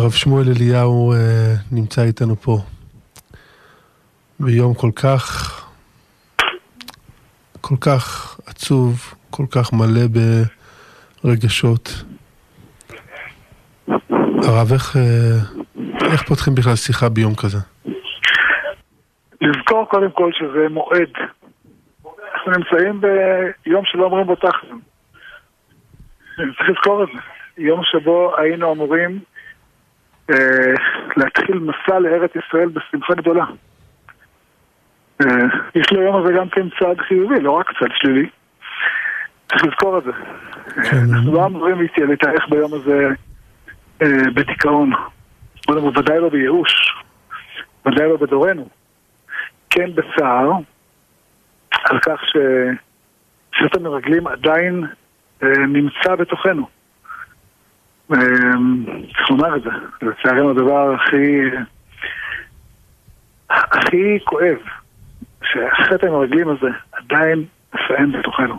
הרב שמואל אליהו אה, נמצא איתנו פה ביום כל כך, כל כך עצוב, כל כך מלא ברגשות. הרב, איך, אה, איך פותחים בכלל שיחה ביום כזה? לזכור קודם כל שזה מועד. אנחנו נמצאים ביום שלא אומרים בו תחתם. צריך לזכור את זה. יום שבו היינו אמורים להתחיל מסע לארץ ישראל בשמחה גדולה. אה, יש ליום הזה גם כן צעד חיובי, לא רק צעד שלילי. צריך לזכור את זה. כן. אנחנו לא אמורים להתהלך ביום הזה אה, בדיכאון. בוודאי לא בייאוש. ודאי לא בדורנו. כן בצער על כך שסרט המרגלים עדיין נמצא בתוכנו. צריך לומר את זה, לצערנו הדבר הכי, הכי כואב, שהחטא עם הרגלים הזה עדיין מפעם בתוכנו.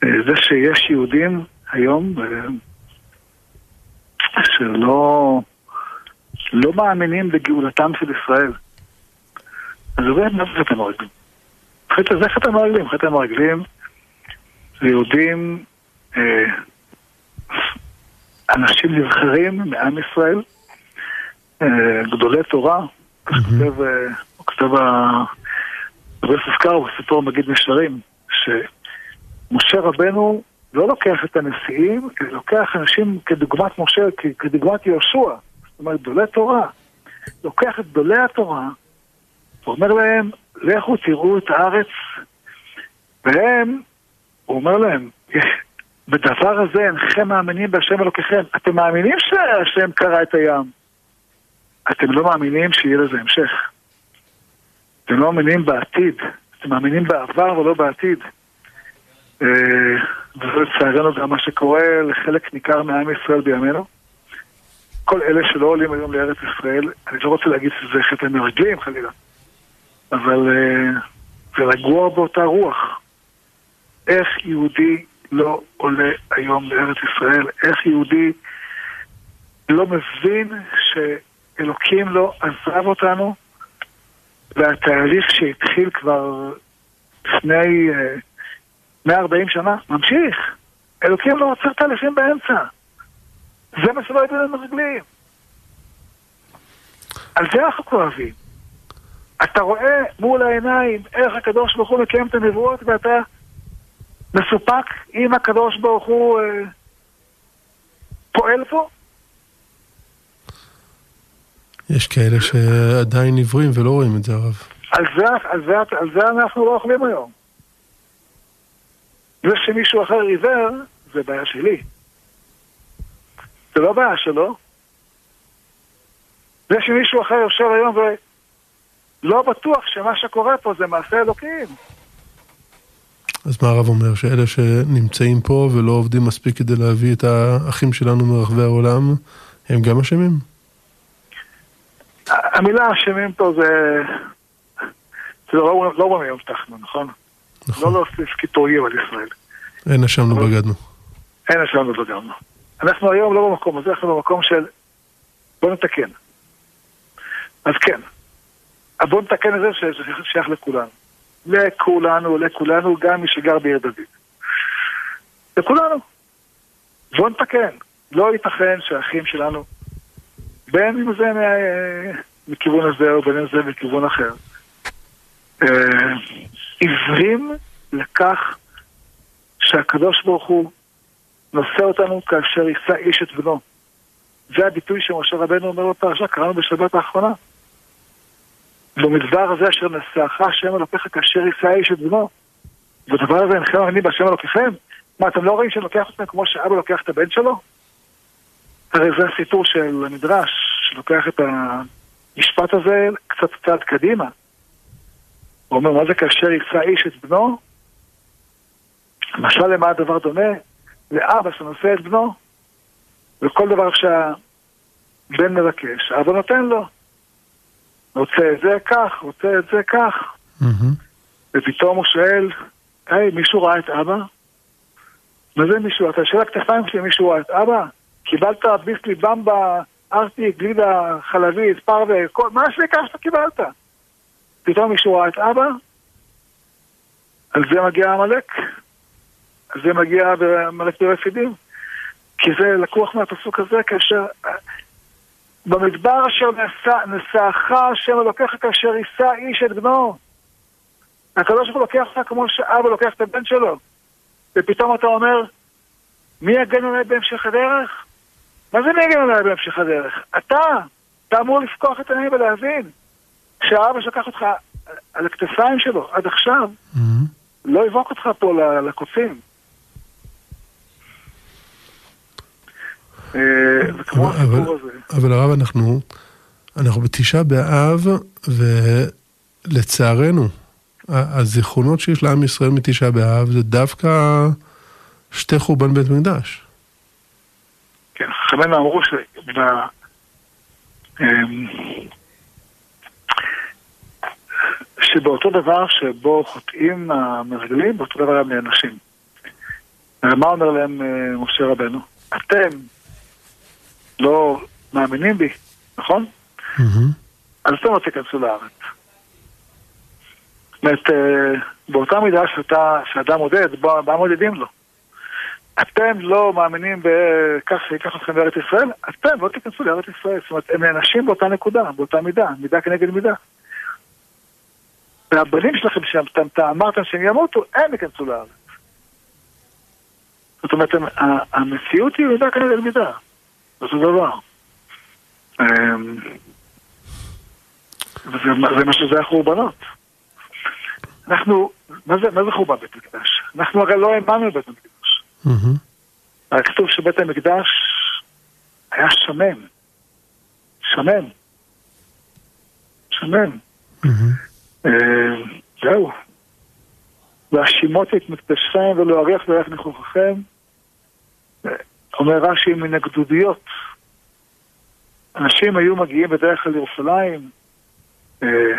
זה שיש יהודים היום שלא לא מאמינים בגאולתם של ישראל. אז זה מה זה חטא המרגלים? זה חטא המרגלים, חטא המרגלים זה יהודים אה, אנשים נבחרים מעם ישראל, אה, גדולי תורה, כותב, אה, הרב ספקר בסיפור מגיד משרים, שמשה רבנו לא לוקח את הנשיאים, אלא לוקח אנשים כדוגמת משה, כדוגמת יהושע, זאת אומרת גדולי תורה, לוקח את גדולי התורה, ואומר להם, לכו תראו את הארץ, והם, הוא אומר להם, בדבר הזה אינכם מאמינים בהשם אלוקיכם. אתם מאמינים שהשם קרא את הים. אתם לא מאמינים שיהיה לזה המשך. אתם לא מאמינים בעתיד. אתם מאמינים בעבר ולא בעתיד. אה, וזה לצערנו גם מה שקורה לחלק ניכר מעם ישראל בימינו. כל אלה שלא עולים היום לארץ ישראל, אני לא רוצה להגיד שזה חטא מרגלים חלילה, אבל אה, זה לגוע באותה רוח. איך יהודי לא עולה היום לארץ ישראל? איך יהודי לא מבין שאלוקים לא עזב אותנו והתהליך שהתחיל כבר לפני uh, אה, 140 שנה ממשיך? אלוקים לא עוצר תהליכים באמצע. זה מה שלא ידעו לנו רגלים. על זה אנחנו כואבים. אתה רואה מול העיניים איך הקדוש ברוך הוא מקיים את הנבואות ואתה מסופק אם הקדוש ברוך הוא אה, פועל פה? יש כאלה שעדיין עיוורים ולא רואים את זה, הרב. על זה, על, זה, על זה אנחנו לא אוכלים היום. זה שמישהו אחר עיוור, זה בעיה שלי. זה לא בעיה שלו. זה שמישהו אחר יושב היום ולא בטוח שמה שקורה פה זה מעשה אלוקים. אז מה הרב אומר? שאלה שנמצאים פה ולא עובדים מספיק כדי להביא את האחים שלנו מרחבי העולם, הם גם אשמים? המילה אשמים פה זה... זה לא, לא היום שטחנו, נכון? נכון. לא להוסיף קיטורים על ישראל. אין אשמנו בגדנו. אין אשמנו בגדנו. אנחנו היום לא במקום הזה, אנחנו במקום של בוא נתקן. אז כן, בוא נתקן את זה שזה שייך לכולנו. לכולנו, לכולנו, גם מי שגר בעיר דוד. לכולנו. בואו נתקן. לא ייתכן שהאחים שלנו, בין אם זה מכיוון הזה או בין אם זה מכיוון אחר, אה, עיוורים לכך שהקדוש ברוך הוא נושא אותנו כאשר יישא איש את בנו. זה הביטוי שמשה רבנו אומר בפרשה, קראנו בשבת האחרונה. במדבר הזה אשר נשאך השם אלוקיך כאשר יישא איש את בנו. בדבר הזה אינכם מאמינים בהשם אלוקיכם? מה, אתם לא רואים שלוקח אתכם כמו שאבא לוקח את הבן שלו? הרי זה הסיפור של המדרש, שלוקח את המשפט הזה קצת צעד קדימה. הוא אומר, מה זה כאשר יישא איש את בנו? משל למה הדבר דומה? לאבא שנושא את בנו, וכל דבר שהבן מבקש, אבא נותן לו. רוצה את זה כך, רוצה את זה כך. ופתאום הוא שואל, היי, מישהו ראה את אבא? מה זה מישהו? אתה שואל הכתפיים שלי, מישהו ראה את אבא? קיבלת ביסלי במבה ארטיק, גלידה חלבית, פרווה, כל, מה שביקשת קיבלת. פתאום מישהו ראה את אבא, על זה מגיע עמלק, על זה מגיע עמלק ברפידים, כי זה לקוח מהפסוק הזה כאשר במדבר אשר נשאך השם אלוקיך כאשר יישא איש את בנו. הקדוש ברוך הוא לוקח אותך כמו שאבא לוקח את הבן שלו. ופתאום אתה אומר, מי יגן עליי בהמשך הדרך? מה זה מי יגן עליי בהמשך הדרך? אתה, אתה אמור לפקוח את העיניים ולהבין שהאבא שלקח אותך על הכתפיים שלו עד עכשיו, mm-hmm. לא יבוק אותך פה לקוצים. אה, אבל הרב, אנחנו, אנחנו בתשעה באב, ולצערנו, הזיכרונות שיש לעם ישראל מתשעה באב זה דווקא שתי חורבן בית מקדש. כן, חכמינו אמרו שב... אמ, שבאותו דבר שבו חוטאים המרגלים, באותו דבר הם נענשים. מה אומר להם אה, משה רבנו? אתם לא מאמינים בי, נכון? אז אתם לא תיכנסו לארץ. זאת אומרת, אה, באותה מידה שאתה, שאדם מודד, מה מודדים לו? אתם לא מאמינים בכך שיקח אתכם לארץ ישראל, אתם לא תיכנסו לארץ ישראל. זאת אומרת, הם נענשים באותה נקודה, באותה מידה, מידה כנגד מידה. והבנים שלכם, שאתם אמרתם שהם ימותו, הם ייכנסו לארץ. זאת אומרת, המציאות היא מידה כנגד מידה. אותו דבר. אמ, וזה מה שזה החורבנות. אנחנו, מה זה, מה זה חורבן בית מקדש? אנחנו הרי לא האמנו בבית המקדש. Mm-hmm. כתוב שבית המקדש היה שמן. שמן. שמן. Mm-hmm. זהו. והשימות את מקדשכם ולא אריח ואיך נכוחכם. אומר רש"י מן הגדודיות. אנשים היו מגיעים בדרך כלל לירושלים, אה,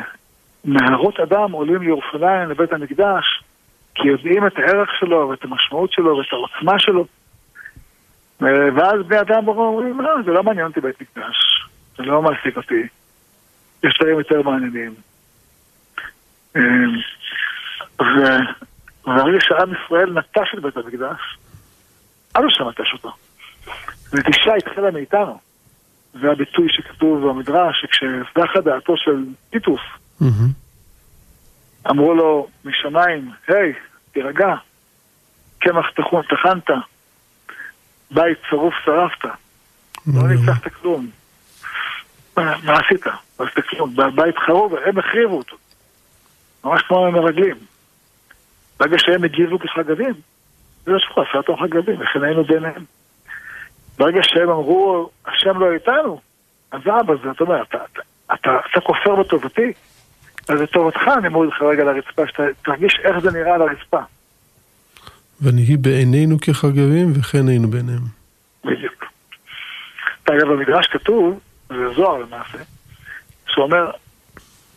נהרות אדם עולים לירושלים, לבית המקדש, כי יודעים את הערך שלו ואת המשמעות שלו ואת העוצמה שלו. אה, ואז בני אדם אומרים, לא, זה לא מעניין אותי בית מקדש, זה לא מעסיק אותי, יש דברים יותר מעניינים. אה, וברגע שעם ישראל נטש את בית המקדש, אז הוא שם נטש אותו. נטישה התחילה מאיתנו. זה הביטוי שכתוב במדרש, שכשהזדחה דעתו של טיטוס, אמרו לו משמיים, היי, תירגע, קמח טחון טחנת, בית שרוף שרפת, לא ניצחת כלום. מה עשית? לא עשית כלום. בית חרוב, הם החריבו אותו. ממש כמו המרגלים. ברגע שהם הגיבו כחגבים, זה לא שכוח, עשה אותו חגבים, וכן היינו ביניהם. ברגע שהם אמרו, השם לא איתנו, אז אבא, זה, אתה אומר, אתה, אתה, אתה, אתה כופר בטובתי, אז לטובתך אני מוריד לך רגע לרצפה, שתרגיש איך זה נראה על הרצפה. ונהי בעינינו כחגבים וכן היינו בעיניהם. בדיוק. אגב, במדרש כתוב, זה זוהר למעשה, שהוא אומר,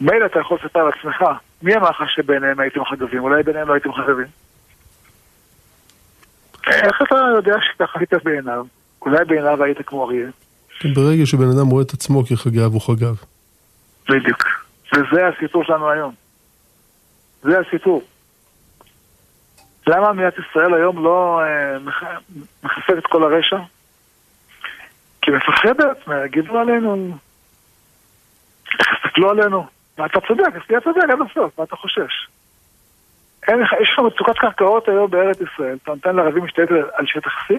מילא אתה יכול לספר על עצמך, מי אמר לך שבעיניהם הייתם חגבים? אולי בעיניהם לא הייתם חגבים? איך אתה יודע שככה היית בעיניו? אולי בעיניו היית כמו אריה. כן, ברגע שבן אדם רואה את עצמו כחגב, הוא חגב. בדיוק. וזה הסיפור שלנו היום. זה הסיפור. למה מדינת ישראל היום לא אה, מחסלת את כל הרשע? כי מפחדת, יגידו עלינו, תסתכלו עלינו. מה אתה צודק, אז תהיה צודק עד הסוף, מה אתה חושש? אין יש לך מצוקת קרקעות היום בארץ ישראל, אתה נותן לערבים להשתלט על שטח C?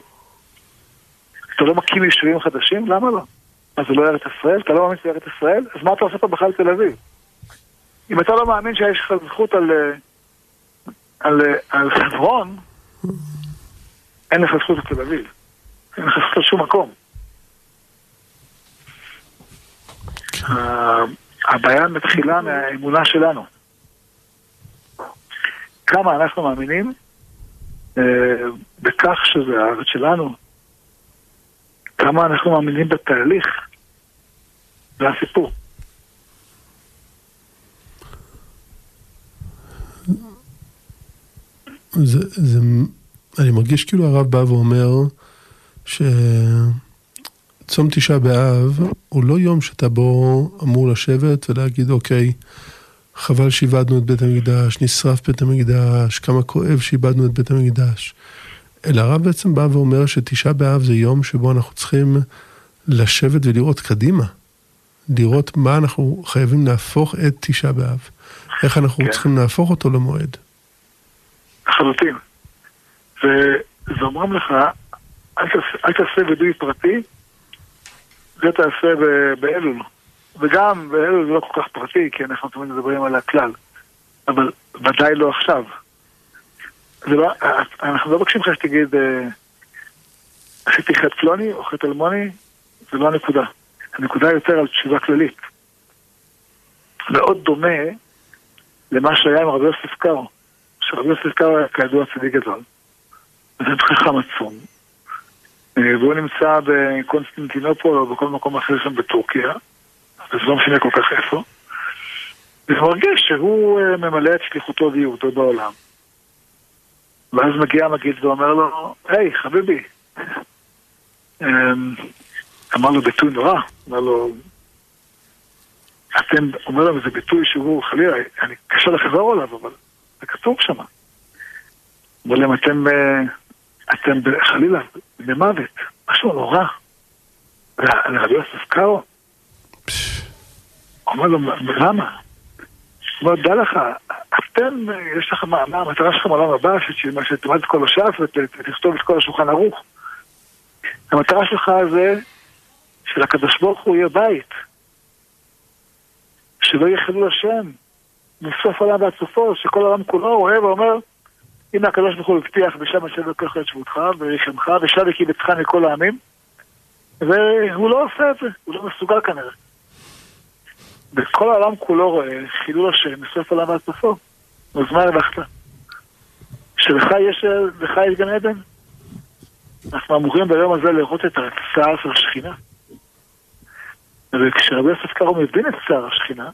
אתה לא מקים יישובים חדשים? למה לא? אז זה לא ארץ ישראל? אתה לא מאמין שזה ארץ ישראל? אז מה אתה עושה פה בכלל בתל אביב? אם אתה לא מאמין שיש לך זכות על, אה, על, אה, על חברון, אין לך זכות בתל אביב. אין לך זכות על שום מקום. הבעיה מתחילה מהאמונה שלנו. כמה אנחנו מאמינים אה, בכך שזה הארץ שלנו, כמה אנחנו מאמינים בתהליך, זה הסיפור. זה, זה, אני מרגיש כאילו הרב בא ואומר שצריך צום תשעה באב הוא לא יום שאתה בו אמור לשבת ולהגיד, אוקיי, חבל שאיבדנו את בית המקדש, נשרף בית המקדש, כמה כואב שאיבדנו את בית המקדש. אלא הרב בעצם בא ואומר שתשעה באב זה יום שבו אנחנו צריכים לשבת ולראות קדימה. לראות מה אנחנו חייבים להפוך את תשעה באב. איך אנחנו כן. צריכים להפוך אותו למועד. לחלוטין. ואומרים לך, אל תעשה, אל תעשה וידוי פרטי, זה תעשה באלול. וגם באלול זה לא כל כך פרטי, כי אנחנו תמיד מדברים על הכלל. אבל ודאי לא עכשיו. לא, אנחנו לא מבקשים לך שתגיד, אה, עשיתי חטא פלוני או חטא אלמוני, זה לא הנקודה. הנקודה יותר על תשובה כללית. מאוד דומה למה שהיה עם רבי יוסף קארו, שרבי יוסף קארו היה כידוע צדיק גדול. זה חכם עצום. אה, והוא נמצא בקונסטנטינופול או בכל מקום אחר שם בטורקיה, וזה לא משנה כל כך איפה. וזה מרגיש שהוא אה, ממלא את שליחותו וייעודו בעולם. ואז מגיע המגיד ואומר לו, היי, חביבי. אמ, אמר לו ביטוי נורא, אמר לו, אתם, אומר להם איזה ביטוי שהוא חלילה, אני קשה לחזור עליו, אבל זה כתוב שם. אומר להם, אתם, אה, אתם חלילה במוות, משהו נורא. לרבי יוסף קאו? אומר לו, למה? הוא אומר, דע לך, אתם, יש לכם, מה המטרה שלכם בעולם הבא, שתלמד את כל הש"ס ותכתוב את כל השולחן ערוך. המטרה שלך זה שלקדוש ברוך הוא יהיה בית. שלא יהיה חילול השם, מסוף עולם ועד סופו, שכל העולם כולו רואה ואומר, הנה הקדוש ברוך הוא הבטיח ושם אשר לקח את שבותך ויחמך ושב וקיבצך מכל העמים והוא לא עושה את זה, הוא לא מסוגל כנראה. וכל העולם כולו רואה חילול השם מסוף עולם ועד סופו. אז מה הרווחת? שלך יש, לך יש גן עדן? אנחנו אמורים ביום הזה לראות את הצער של השכינה. וכשרבי יוסף קארו מבין את צער השכינה,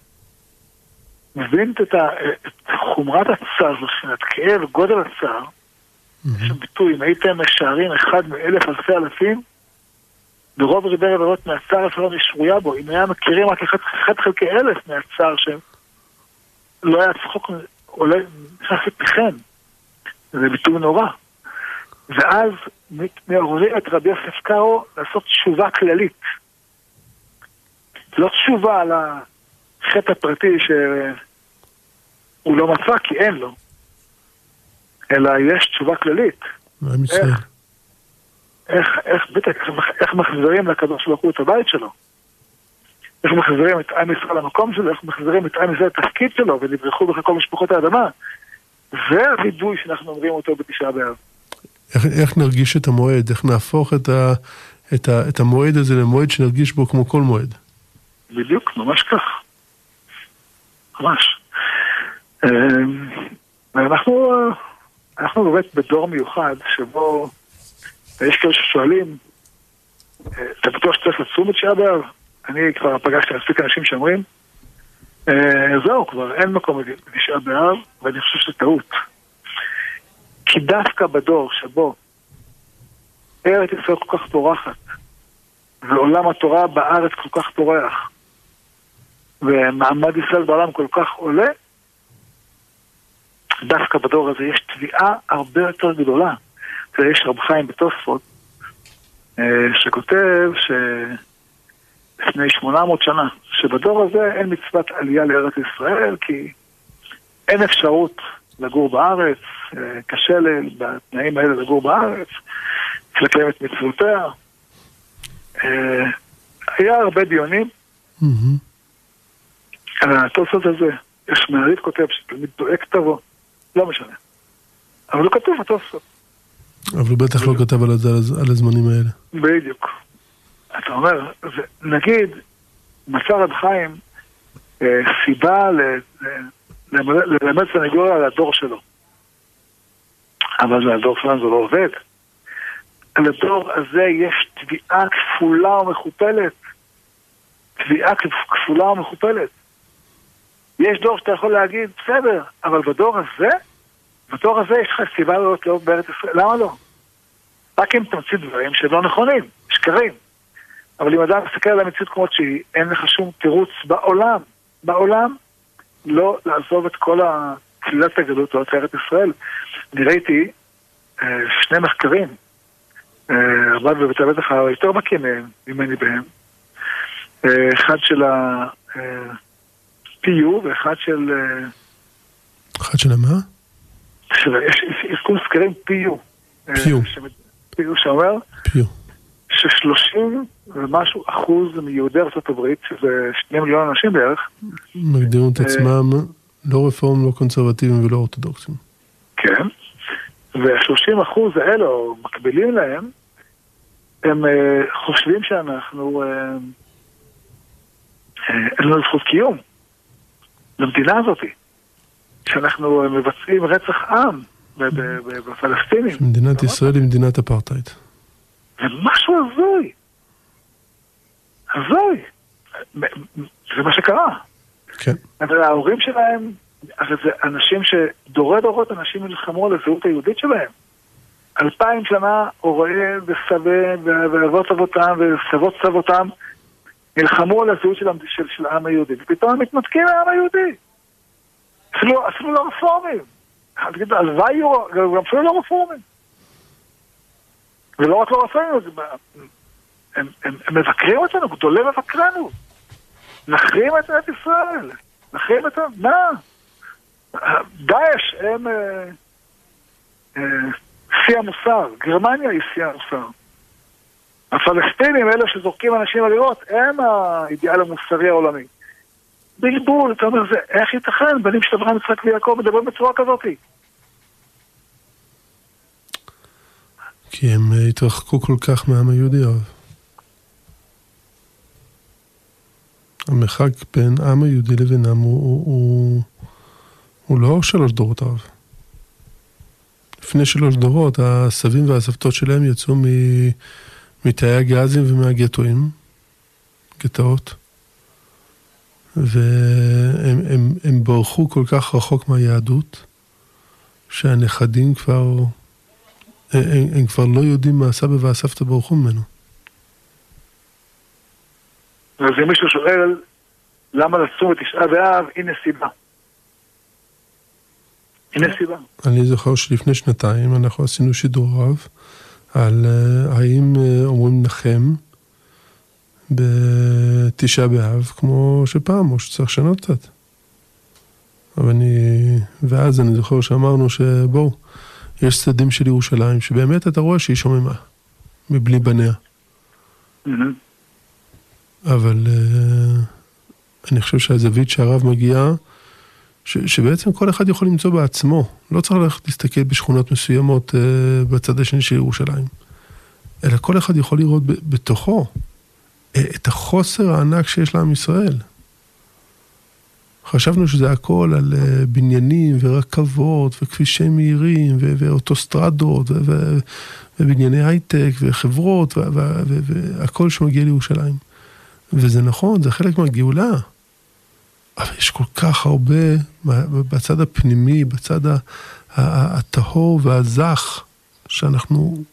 מבין את, ה, את חומרת הצער של השכינה, את כאב, גודל הצער, יש שם ביטוי, אם הייתם משערים אחד מאלף אלפי אלפים, ברוב ריבי רבבות מהצער שלו נשרויה בו, אם היה מכירים רק אחד, אחד חלקי אלף מהצער שהם, לא היה צחוק עולה, נכנס לפיכם. זה ביטוי נורא. ואז מעוררים את רבי יוסף קארו לעשות תשובה כללית. לא תשובה על החטא הפרטי שהוא לא מצא כי אין לו, אלא יש תשובה כללית. איך, איך, איך, בטח, איך מחזירים לקדוש ברוך הוא את הבית שלו. איך מחזירים את עם ישראל למקום שלו, איך מחזירים את עם ישראל לתפקיד שלו, ונברחו בך כל משפחות האדמה. זה הווידוי שאנחנו אומרים אותו בתשעה באב. איך, איך נרגיש את המועד? איך נהפוך את, ה, את, ה, את המועד הזה למועד שנרגיש בו כמו כל מועד? בדיוק, ממש כך. ממש. אמ, ואנחנו אנחנו באמת בדור מיוחד שבו יש כאלה ששואלים, אה, אתה בטוח שצריך לצום את שעה באב? אני כבר פגשתי מספיק אנשים שאומרים, אה, זהו, כבר אין מקום לתשעה באב, ואני חושב שזה טעות. כי דווקא בדור שבו ארץ ישראל כל כך פורחת, ועולם התורה בארץ כל כך פורח, ומעמד ישראל בעולם כל כך עולה, דווקא בדור הזה יש תביעה הרבה יותר גדולה. ויש רב חיים בתוספות, אה, שכותב שלפני 800 שנה, שבדור הזה אין מצוות עלייה לארץ ישראל, כי אין אפשרות לגור בארץ, אה, קשה בתנאים האלה לגור בארץ, לקיים את מצוותיה. אה, היה הרבה דיונים. על התוספות הזה, יש מעריד כותב שתלמיד טועה כתבו, לא משנה. אבל הוא כתוב בתוספות. אבל הוא בטח לא כתב על, על הזמנים האלה. בדיוק. אתה אומר, נגיד, מצא רב חיים אה, סיבה ללמד סנגוריה על הדור שלו. אבל הדור שלנו זה לא עובד. לדור הזה יש תביעה כפולה ומכופלת. תביעה כפולה ומכופלת. יש דור שאתה יכול להגיד, בסדר, אבל בדור הזה, בדור הזה יש לך סיבה לא לאהוב בארץ ישראל, למה לא? רק אם תמציא דברים שלא נכונים, שקרים. אבל אם אדם מסתכל על המציאות כמות שהיא, אין לך שום תירוץ בעולם, בעולם, לא לעזוב את כל קללת הגלות או ארץ ישראל. אני ראיתי אה, שני מחקרים, אה, הרב בבית בטח יותר בקיא ממני בהם, אה, אחד של ה-PU ואחד של... אחד של מה? יש ארגון סקרים PU. PU. PU שאומר? PU. ששלושים ומשהו אחוז מיהודי ארה"ב, שזה שני מיליון אנשים בערך, מגדירים את עצמם לא רפורמים, לא קונסרבטיביים ולא אורתודוקסים. כן, וה-30 אחוז האלה, או מקבילים להם, הם uh, חושבים שאנחנו, אין לנו זכות קיום למדינה הזאת, שאנחנו מבצעים רצח עם בפלסטינים. מדינת ישראל היא מדינת אפרטהייד. זה משהו הזוי. הזוי. זה מה שקרה. כן. אבל ההורים שלהם, הרי זה אנשים שדורי דורות אנשים נלחמו על הזהות היהודית שלהם. אלפיים שנה הוריהם וסבי ואבות אבותם וסבות סבותם נלחמו על הזהות של, של, של העם היהודי, ופתאום הם מתנתקים מהעם היהודי. אפילו, אפילו לא רפורמים. הלוואי יהיו, אפילו לא רפורמים. ולא רק לא רפורמים, הם, הם, הם מבקרים אותנו, גדולי מבקרנו. נחרים את מדינת ישראל, נחרים את... ה... מה? דאעש הם אה, אה, שיא המוסר, גרמניה היא שיא המוסר. הפלסטינים, אלה שזורקים אנשים על לראות, הם האידיאל המוסרי העולמי. בלבול, אתה אומר, זה, איך ייתכן? בנים של אברהם, יצחק ויעקב מדברים בצורה כזאת. כי הם אה, התרחקו כל כך מהעם היהודי, הרב. המרחק בין העם היהודי לבינם הוא, הוא, הוא, הוא לא שלוש דורות הרב. לפני שלוש דורות, הסבים והסבתות שלהם יצאו מתאי הגזים ומהגטואים, גטאות, והם הם, הם ברחו כל כך רחוק מהיהדות, שהנכדים כבר, הם, הם כבר לא יודעים מה הסבא והסבתא ברחו ממנו. אז אם מישהו שואל למה לצום בתשעה באב, הנה סיבה. הנה סיבה. אני זוכר שלפני שנתיים אנחנו עשינו שידור רב על uh, האם uh, אומרים נחם בתשעה באב כמו שפעם, או שצריך לשנות קצת. אבל אני... ואז אני זוכר שאמרנו שבואו, יש צדדים של ירושלים שבאמת אתה רואה שהיא שוממה, מבלי בניה. Mm-hmm. אבל uh, אני חושב שהזווית שהרב מגיע, ש, שבעצם כל אחד יכול למצוא בעצמו. לא צריך ללכת להסתכל בשכונות מסוימות uh, בצד השני של ירושלים. אלא כל אחד יכול לראות ב, בתוכו את החוסר הענק שיש לעם ישראל. חשבנו שזה הכל על uh, בניינים ורכבות וכבישי מהירים ואוטוסטרדות ובנייני הייטק וחברות והכל שמגיע לירושלים. וזה נכון, זה חלק מהגאולה. אבל יש כל כך הרבה בצד הפנימי, בצד הטהור והזך, שאנחנו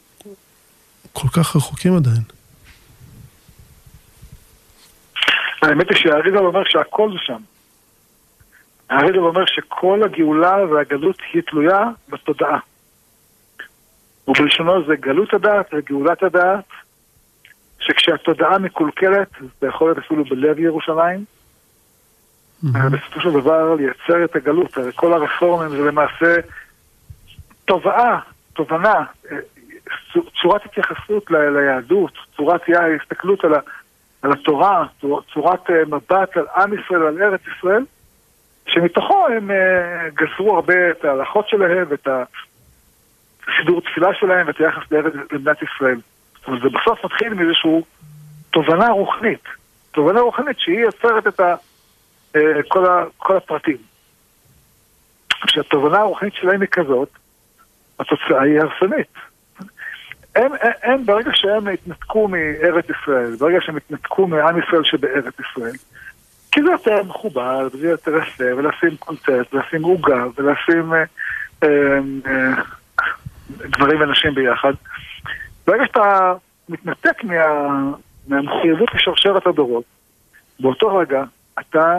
כל כך רחוקים עדיין. האמת היא שהאריזה אומר שהכל זה שם. האריזה אומר שכל הגאולה והגלות היא תלויה בתודעה. ובלשונו זה גלות הדעת וגאולת הדעת, שכשהתודעה מקולקלת, זה יכול להיות אפילו בלב ירושלים, בסופו של דבר לייצר את הגלות. הרי כל הרפורמים זה למעשה תובעה, תובנה, אה, צורת התייחסות ליהדות, צורת הסתכלות על, על התורה, צורת אה, מבט על עם ישראל ועל ארץ ישראל, שמתוכו הם אה, גזרו הרבה את ההלכות שלהם ואת הסידור תפילה שלהם ואת היחס למדינת ישראל. זאת אומרת, זה בסוף מתחיל מאיזושהי תובנה רוחנית. תובנה רוחנית שהיא יוצרת את אה, כל הפרטים. כשהתובנה הרוחנית שלהם היא כזאת, התוצאה היא הרסנית. הם, הם, הם, ברגע שהם התנתקו מארץ ישראל, ברגע שהם התנתקו מעם ישראל שבארץ ישראל, כי זה יותר מכובד, וזה יותר יפה, ולשים קונצרט, ולשים עוגה, ולשים אה, אה, אה, גברים ונשים ביחד, ברגע שאתה מתנתק מה, מהמחויבות לשרשרת הדורות. באותו רגע, אתה,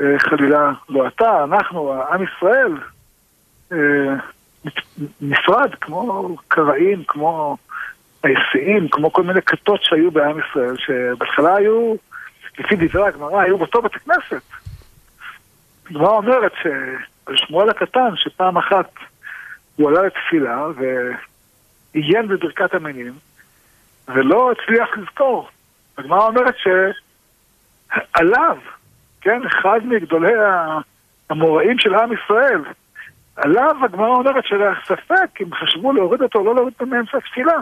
אה, חלילה, לא אתה, אנחנו, עם ישראל, אה, נפרד כמו קראים, כמו ההיסעים, כמו כל מיני כתות שהיו בעם ישראל, שבהתחלה היו, לפי דברי הגמרא, היו באותו בית הכנסת. הגמרא אומרת שעל שמואל הקטן, שפעם אחת הוא עלה לתפילה ועיין בברכת המינים, ולא הצליח לזכור. הגמרא אומרת שעליו, כן, אחד מגדולי המוראים של עם ישראל, עליו הגמרא אומרת ספק אם חשבו להוריד אותו או לא להוריד אותו מאמצע התפילה.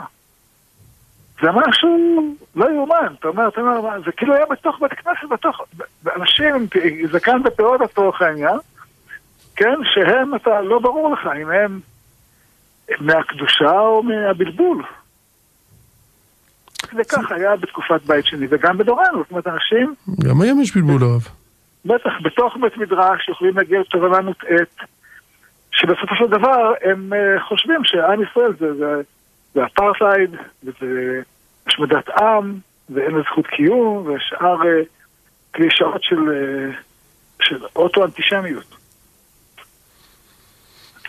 זה משהו לא יאומן, אתה אומר, אתה אומר, זה כאילו היה בתוך בית כנסת, בתוך, אנשים עם זקן ופאות לצורך העניין, כן, שהם, אתה, לא ברור לך אם הם מהקדושה או מהבלבול. וכך היה בתקופת בית שני, וגם בדורנו, זאת אומרת, אנשים... גם היום יש בלבול הרב. בטח, בתוך בית מדרש יכולים להגיע לתובנה מוטעית, שבסופו של דבר הם uh, חושבים שעם ישראל זה, זה, זה אפרטהייד, וזה השמדת עם, ואין לו זכות קיום, ושאר קלישאות של, uh, של אוטו-אנטישמיות.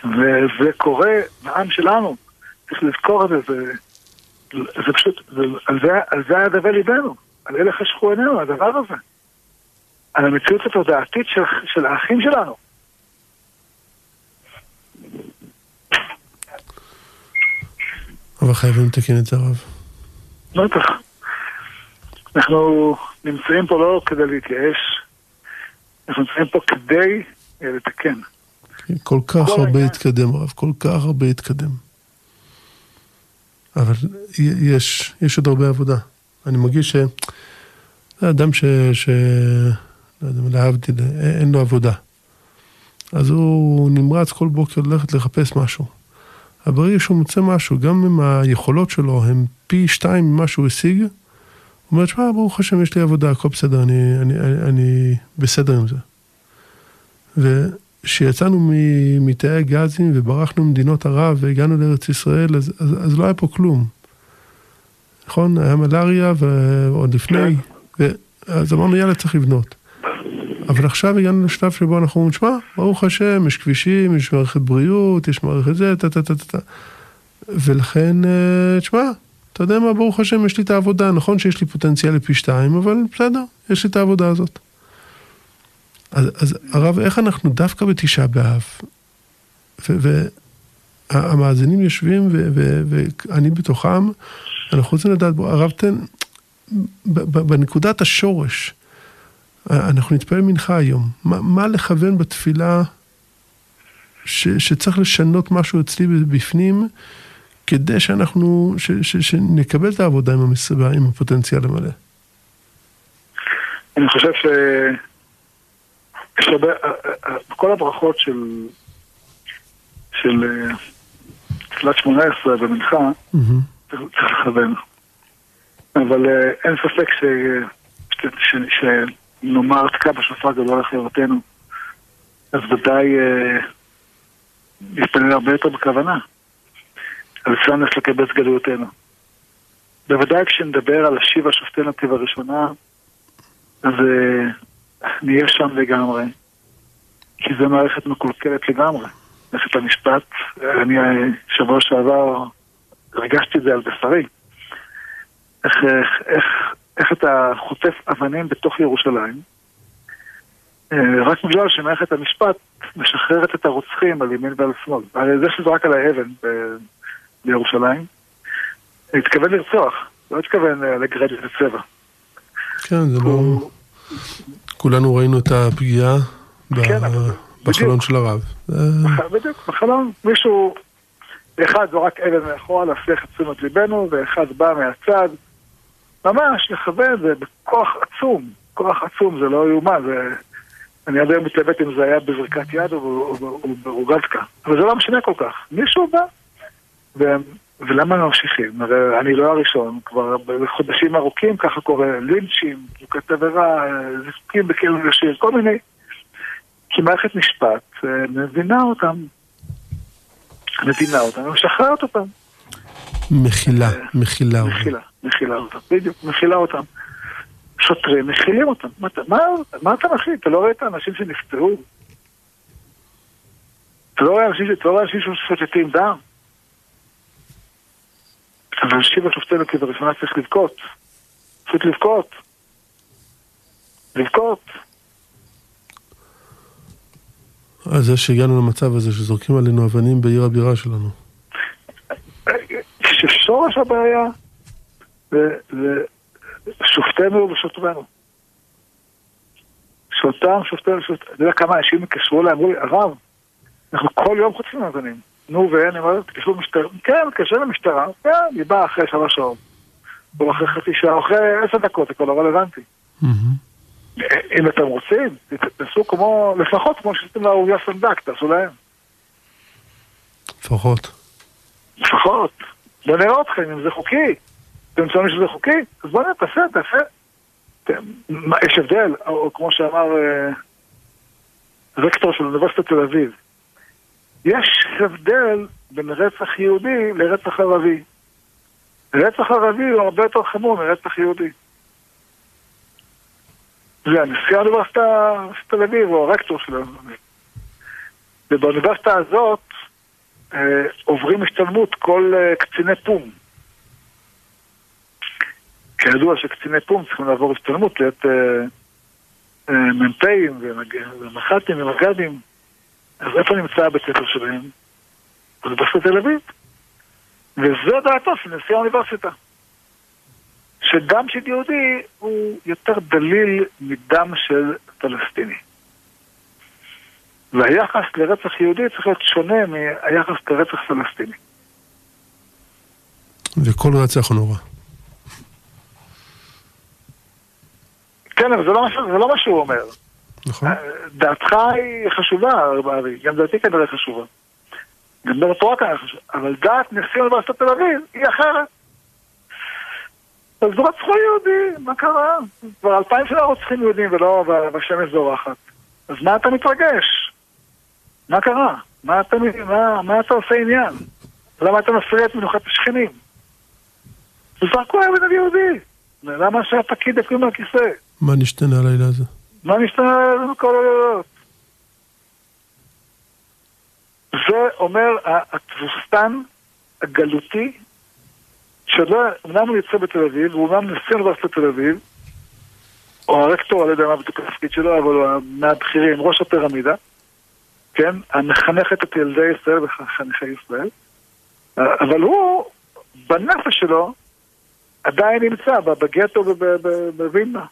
וזה קורה בעם שלנו, צריך לזכור את זה, זה, זה פשוט, זה, על, זה, זה היה דווה ליבנו, על אלה חשכו עינינו, הדבר הזה. על המציאות התודעתית של, של האחים שלנו. אבל חייבים לתקן את הרב. בטח. אנחנו נמצאים פה לא כדי להתייאש, אנחנו נמצאים פה כדי אה, לתקן. כל כך כל הרבה התקדם הרב, כל כך הרבה התקדם. אבל יש, יש עוד הרבה עבודה. אני מרגיש ש... אדם ש... ש... לא יודע, להבדיל, אין לו עבודה. אז הוא נמרץ כל בוקר ללכת לחפש משהו. אבל ברגע שהוא מוצא משהו, גם אם היכולות שלו הן פי שתיים ממה שהוא השיג, הוא אומר, שמע, ברוך השם, יש לי עבודה, הכל בסדר, אני, אני, אני, אני בסדר עם זה. וכשיצאנו מתאי גזים וברחנו ממדינות ערב והגענו לארץ ישראל, אז, אז, אז לא היה פה כלום. נכון? היה מלאריה ועוד לפני, אז אמרנו, יאללה, צריך לבנות. אבל עכשיו הגענו לשלב שבו אנחנו אומרים, שמע, ברוך השם, יש כבישים, יש מערכת בריאות, יש מערכת זה, טה טה טה טה. ולכן, אה, תשמע, אתה יודע מה, ברוך השם, יש לי את העבודה, נכון שיש לי פוטנציאל לפי שתיים, אבל בסדר, יש לי את העבודה הזאת. אז, אז הרב, איך אנחנו דווקא בתשעה באב, והמאזינים יושבים, ואני בתוכם, אנחנו רוצים לדעת, הרב תן, בנקודת השורש, אנחנו נתפלל מנחה היום. מה, מה לכוון בתפילה ש, שצריך לשנות משהו אצלי בפנים, כדי שאנחנו, ש, ש, שנקבל את העבודה עם, המסבה, עם הפוטנציאל המלא? אני חושב ש... יש הרבה, כל הברכות של, של תפילת שמונה עשרה במנחה, צריך לכוון. אבל אין ספק ש... ש... ש... ש... נאמר תקע בשופר גדול לחירותנו, אז ודאי אה, נתפלל הרבה יותר בכוונה. על צלם נס לקבץ גלויותינו. בוודאי כשנדבר על השיבה שופטי נתיב הראשונה, אז אה, נהיה שם לגמרי. כי זו מערכת מקולקלת לגמרי. מערכת המשפט, אני אה, שבוע שעבר הרגשתי את זה על בשרי. איך, איך, איך איך אתה חוטף אבנים בתוך ירושלים, אה, רק בגלל שמערכת המשפט משחררת את הרוצחים על ימין ועל שמאל. הרי זה שזה רק על האבן בירושלים, התכוון לרצוח, לא התכוון אה, לגרד את הצבע. כן, זה לא... כולנו ראינו את הפגיעה כן, בחלון של הרב. בדיוק, בחלון מישהו, אחד זורק אבן מאחורה להפריח את תשומת ליבנו, ואחד בא מהצד. ממש לכוון, זה בכוח עצום, כוח עצום, זה לא יאומן, זה... אני עד היום מתלבט אם זה היה בזריקת יד או, ברוגלתקה, אבל זה לא משנה כל כך. מישהו בא, ו... ולמה ממשיכים? הרי אני לא הראשון, כבר בחודשים ארוכים ככה קורה, לינצ'ים, זוכת עבירה, זיקוקים בכלב ישיר, כל מיני. כי מערכת משפט אה, מבינה אותם, מבינה אותם ומשחררת אותם. מכילה, מכילה אותם. מכילה, מכילה אותם, בדיוק, מכילה אותם. שוטרים מכילים אותם. מה, מה, מה אתה מכיל? אתה לא רואה את האנשים שנפטרו? אתה לא רואה אנשים, אתה לא רואה אנשים ששותתים דם? אבל להשיב על שופטינו כבראשונה צריך לבכות. פשוט לבכות. לבכות. אז זה שהגענו למצב הזה שזורקים עלינו אבנים בעיר הבירה שלנו. ששורש הבעיה זה שופטינו ושוטרינו. שאותם שופטינו, אתה יודע כמה אנשים התקשרו אליי, אמרו לי, הרב, אנחנו כל יום חוטפים אבנים. נו, ואין, הם אומרים, תקשרו למשטרה. כן, מתקשר למשטרה, כן, היא באה אחרי שלוש שעות. או אחרי חצי שעה, או אחרי עשר דקות, זה כבר לא רלוונטי. אם אתם רוצים, תעשו כמו, לפחות כמו שעשיתם לאהוביה סנדק, תעשו להם. לפחות. לפחות. בוא נראה אתכם אם זה חוקי. אתם שומעים שזה חוקי? אז בוא נראה, תעשה, תעשה. יש הבדל, או כמו שאמר אה, רקטור של אוניברסיטת תל אביב. יש הבדל בין רצח יהודי לרצח ערבי. רצח ערבי הוא הרבה יותר חמור מרצח יהודי. זה הנשיא האוניברסיטה של תל אביב, הוא הרקטור שלנו. ובאוניברסיטה הזאת עוברים השתלמות כל אה, קציני פום. כידוע שקציני פום צריכים לעבור השתלמות להיות אה, אה, מ"פים ומח"טים ומג"דים. אז איפה נמצא הבית ספר שלהם? באוניברסיטת תל אביב. וזו דעתו של נשיא האוניברסיטה. שדם של יהודי הוא יותר דליל מדם של פלסטיני. והיחס לרצח יהודי צריך להיות שונה מהיחס לרצח פלסטיני. וכל רצח הוא נורא. כן, אבל זה לא, זה לא מה שהוא אומר. נכון. דעתך היא חשובה, אבי, גם דעתי כנראה חשובה. גם דעת התורה כנראה חשובה, אבל דעת נשיא אוניברסיטת תל אביב היא אחרת. אז רצחו יהודים, מה קרה? כבר אלפיים שנה רוצחים יהודים ולא בשמש זורחת. אז מה אתה מתרגש? מה קרה? מה אתה, מה, מה אתה עושה עניין? למה אתה מפריע את מנוחת השכנים? זרקו אבן על יהודי. למה שהפקיד יקום מהכיסא? מה נשתנה הלילה הזה? מה נשתנה הלילה כל הלילות? זה אומר התבוסתן הגלותי שלא, אמנם הוא יוצא בתל אביב, הוא אמנם נשיא אוניברסיטת תל אביב, או הרקטור, אני לא יודע מה בדיוק התפקיד שלו, אבל הוא מהבכירים, ראש הפירמידה, כן? המחנכת את ילדי ישראל וחניכי ישראל, אבל הוא, בנפש שלו, עדיין נמצא בגטו בווילנה.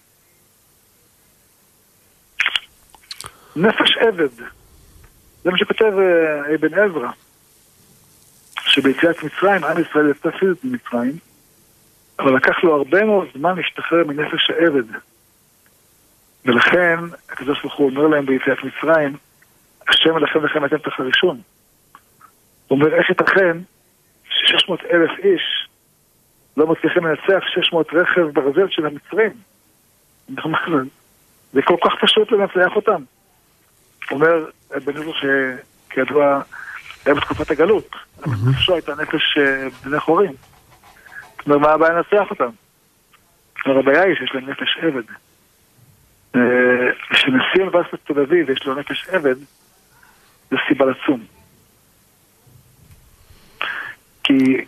נפש עבד. זה מה שכותב אה, אבן עזרא. שביציאת מצרים, עם ישראל יצא פיזית ממצרים, אבל לקח לו הרבה מאוד זמן להשתחרר מנפש העבד. ולכן, הקדוש ברוך הוא אומר להם ביציאת מצרים, השם אלכם לכם אתם תחרישון. הוא אומר, איך ייתכן ש-600 אלף איש לא מצליחים לנצח 600 רכב ברזל של המצרים? זה כל כך פשוט לנצח אותם. אומר, בן עזר שכידוע היה בתקופת הגלות. נפשו הייתה נפש אה, בני חורים. זאת אומרת, מה הבעיה לנצח אותם? הבעיה היא שיש להם נפש עבד. כשנשיא אה, אוניברסיטת תל אביב יש לו נפש עבד, זה סיבה לצום. כי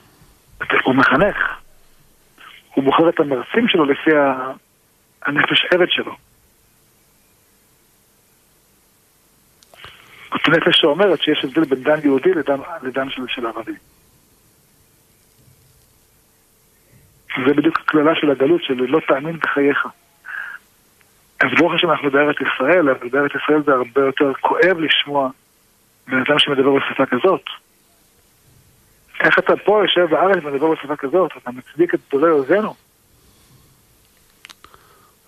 הוא מחנך, הוא בוחר את המרצים שלו לפי הנפש עבד שלו. זאת נפש שאומרת שיש הבדל בין דם יהודי לדם, לדם של, של ערבי. זה בדיוק הקללה של הגלות של לא תאמין בחייך. אז ברוך השם אנחנו בארץ ישראל, אבל בארץ ישראל זה הרבה יותר כואב לשמוע בן אדם שמדבר בשפה כזאת. איך אתה פה יושב בארץ ומדבר בשפה כזאת? אתה מצדיק את גדולי אויבינו.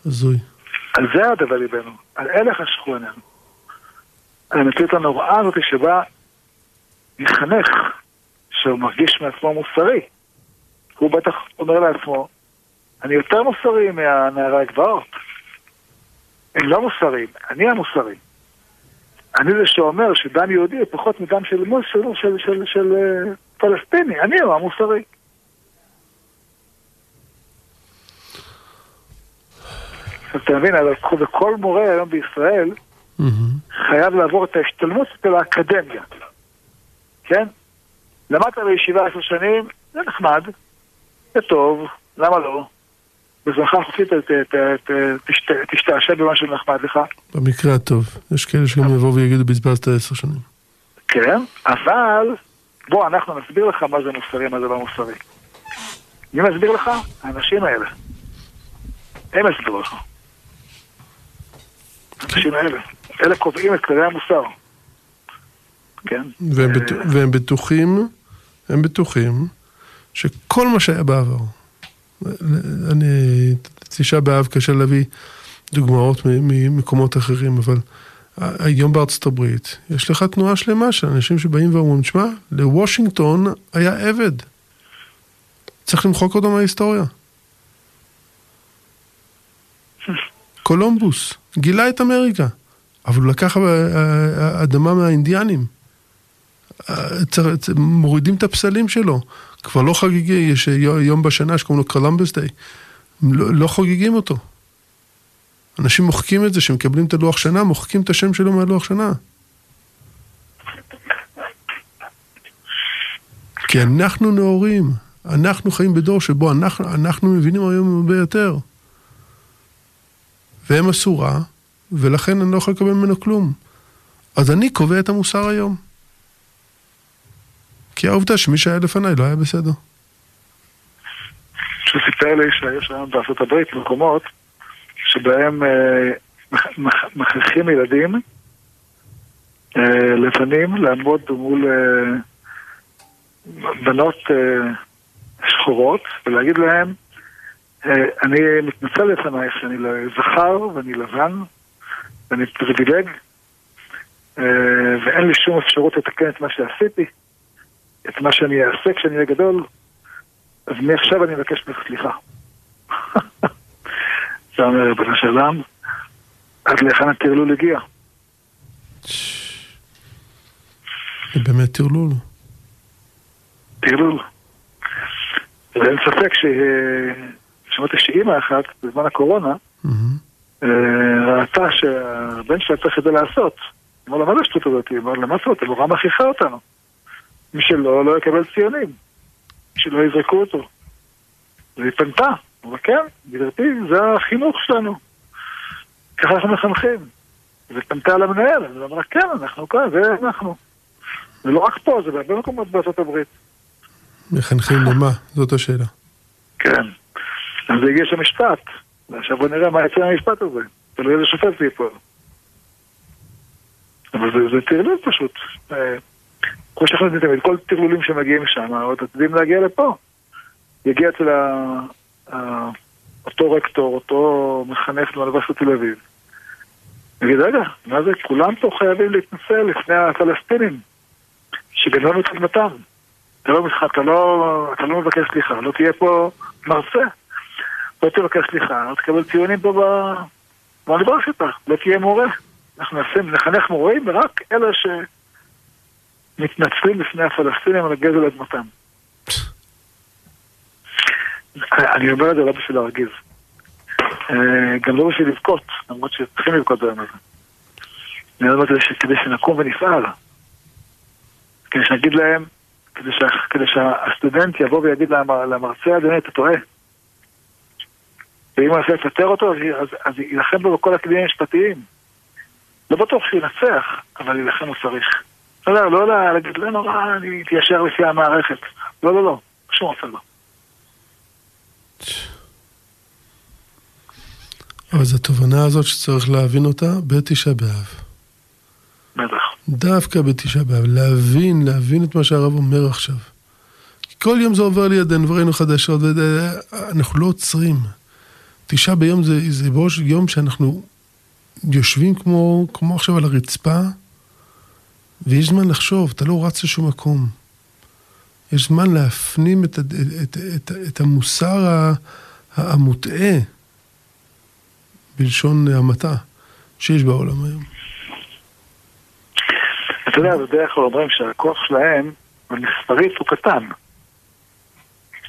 הזוי. על זה הדבר ליבנו, על אלה חשכו עינינו. על המציאות הנוראה הזאת שבה מחנך שהוא מרגיש מעצמו מוסרי. הוא בטח אומר לעצמו, אני יותר מוסרי מהנערי הגבעות. הם לא מוסריים, אני המוסרי. אני זה שאומר שדם יהודי הוא פחות מדם של, של, של, של, של אה, פלסטיני, אני הוא המוסרי. אתה מבין, אבל כל מורה היום בישראל חייב לעבור את ההשתלמות של האקדמיה, כן? למדת בישיבה עשר שנים, זה נחמד, זה טוב, למה לא? בזמנך החופשי תשתעשע במה שנחמד לך. במקרה הטוב. יש כאלה שגם יבואו ויגידו בזבזת עשר שנים. כן, אבל בוא, אנחנו נסביר לך מה זה מוסרי, מה זה לא מוסרי. מי מסביר לך? האנשים האלה. הם יסבירו לך. האנשים האלה. אלה קובעים את כללי המוסר. כן? והם. אה, והם בטוחים, הם בטוחים שכל מה שהיה בעבר, אני, תשעה באב קשה להביא דוגמאות ממקומות אחרים, אבל היום בארצות הברית יש לך תנועה שלמה של אנשים שבאים ואומרים, שמע, לוושינגטון היה עבד. צריך למחוק אותו מההיסטוריה. קולומבוס גילה את אמריקה, אבל הוא לקח אדמה מהאינדיאנים. מורידים את הפסלים שלו. כבר לא חגיגי, יש יום בשנה שקוראים לו קולומבוס דיי. לא, לא חוגגים אותו. אנשים מוחקים את זה, שמקבלים את הלוח שנה, מוחקים את השם שלו מהלוח שנה. כי אנחנו נאורים, אנחנו חיים בדור שבו אנחנו, אנחנו מבינים היום הרבה יותר. והם רע, ולכן אני לא יכול לקבל ממנו כלום. אז אני קובע את המוסר היום. כי העובדה שמי שהיה לפניי לא היה בסדר. שהוא סיפר לי שיש היום בארצות הברית מקומות שבהם אה, מכריחים ילדים אה, לבנים לעמוד מול אה, בנות שחורות ולהגיד להם אני מתנצל לפנייך שאני לא זכר ואני לבן ואני פריבילג ואין לי שום אפשרות לתקן את מה שעשיתי את מה שאני אעשה כשאני אהיה גדול אז מעכשיו אני מבקש ממך סליחה. זה אומר ריבונו של עולם, עד להיכן הטרלול הגיע. זה באמת טרלול. טרלול. ואין ספק ששמעתי שאימא אחת, בזמן הקורונה, אה, ראתה שהבן שלה צריך את זה לעשות. אמר לה, מה זה השטות הזאת? אמר לה, מה זאת? המורה מכריחה אותנו. מי שלא, לא יקבל ציונים. שלא יזרקו אותו. והיא פנתה. אבל כן, גברתי, זה החינוך שלנו. ככה אנחנו מחנכים. ופנתה למנהל, אז היא אמרה, כן, אנחנו כאן, זה אנחנו. זה לא רק פה, זה בהרבה מקומות בארצות הברית. מחנכים למה? זאת השאלה. כן. אז זה הגיע משפט. ועכשיו בוא נראה מה יצא מהמשפט הזה. תלוי איזה שופט זה ייפול. אבל זה, זה טרלול פשוט. כמו שאנחנו יודעים תמיד, כל טרלולים שמגיעים משם, עוד עתידים להגיע לפה. יגיע אצל אותו רקטור, אותו מחנך מאוניברסיטת תל אביב. נגיד, רגע, מה זה? כולם פה חייבים להתנצל לפני הפלסטינים שגנבנו את אדמתם. אתה לא, אתה, לא, אתה לא מבקש סליחה, לא תהיה פה מרצה. לא תבקש סליחה, לא תקבל ציונים פה באוניברסיטה, לא תהיה מורה. אנחנו נשים, נחנך מורים ורק אלה שמתנצלים בפני הפלסטינים על הגזל אדמתם. אני אומר את זה לא בשביל להרגיז. אה, גם לא בשביל לבכות, למרות שצריכים לבכות ביום הזה. אני אומר את זה כדי שנקום ונפעל. כדי שנגיד להם, כדי, שה, כדי שהסטודנט יבוא ויגיד למרצה, אדוני, אתה טועה. ואם הוא יעשה לפטר אותו, אז, אז יילחם בו בכל הכלים המשפטיים. לא בטוח שהוא ינצח, אבל יילחם הוא צריך. לא, לא, לא להגיד, לא נורא, אני אתיישר לפי המערכת. לא, לא, לא, שום אופן לא. אז התובנה הזאת שצריך להבין אותה בתשעה באב. בטח. דווקא בתשעה באב, להבין, להבין את מה שהרב אומר עכשיו. כל יום זה עובר לידינו וראינו חדשות, ואנחנו לא עוצרים. תשעה ביום זה, זה בראש יום שאנחנו יושבים כמו, כמו עכשיו על הרצפה, ויש זמן לחשוב, אתה לא רץ לשום מקום. יש זמן להפנים את, את, את, את, את המוסר המוטעה, בלשון המעטה, שיש בעולם היום. אתה יודע, בדרך כלל אומרים שהכוח שלהם, במספרית הוא קטן.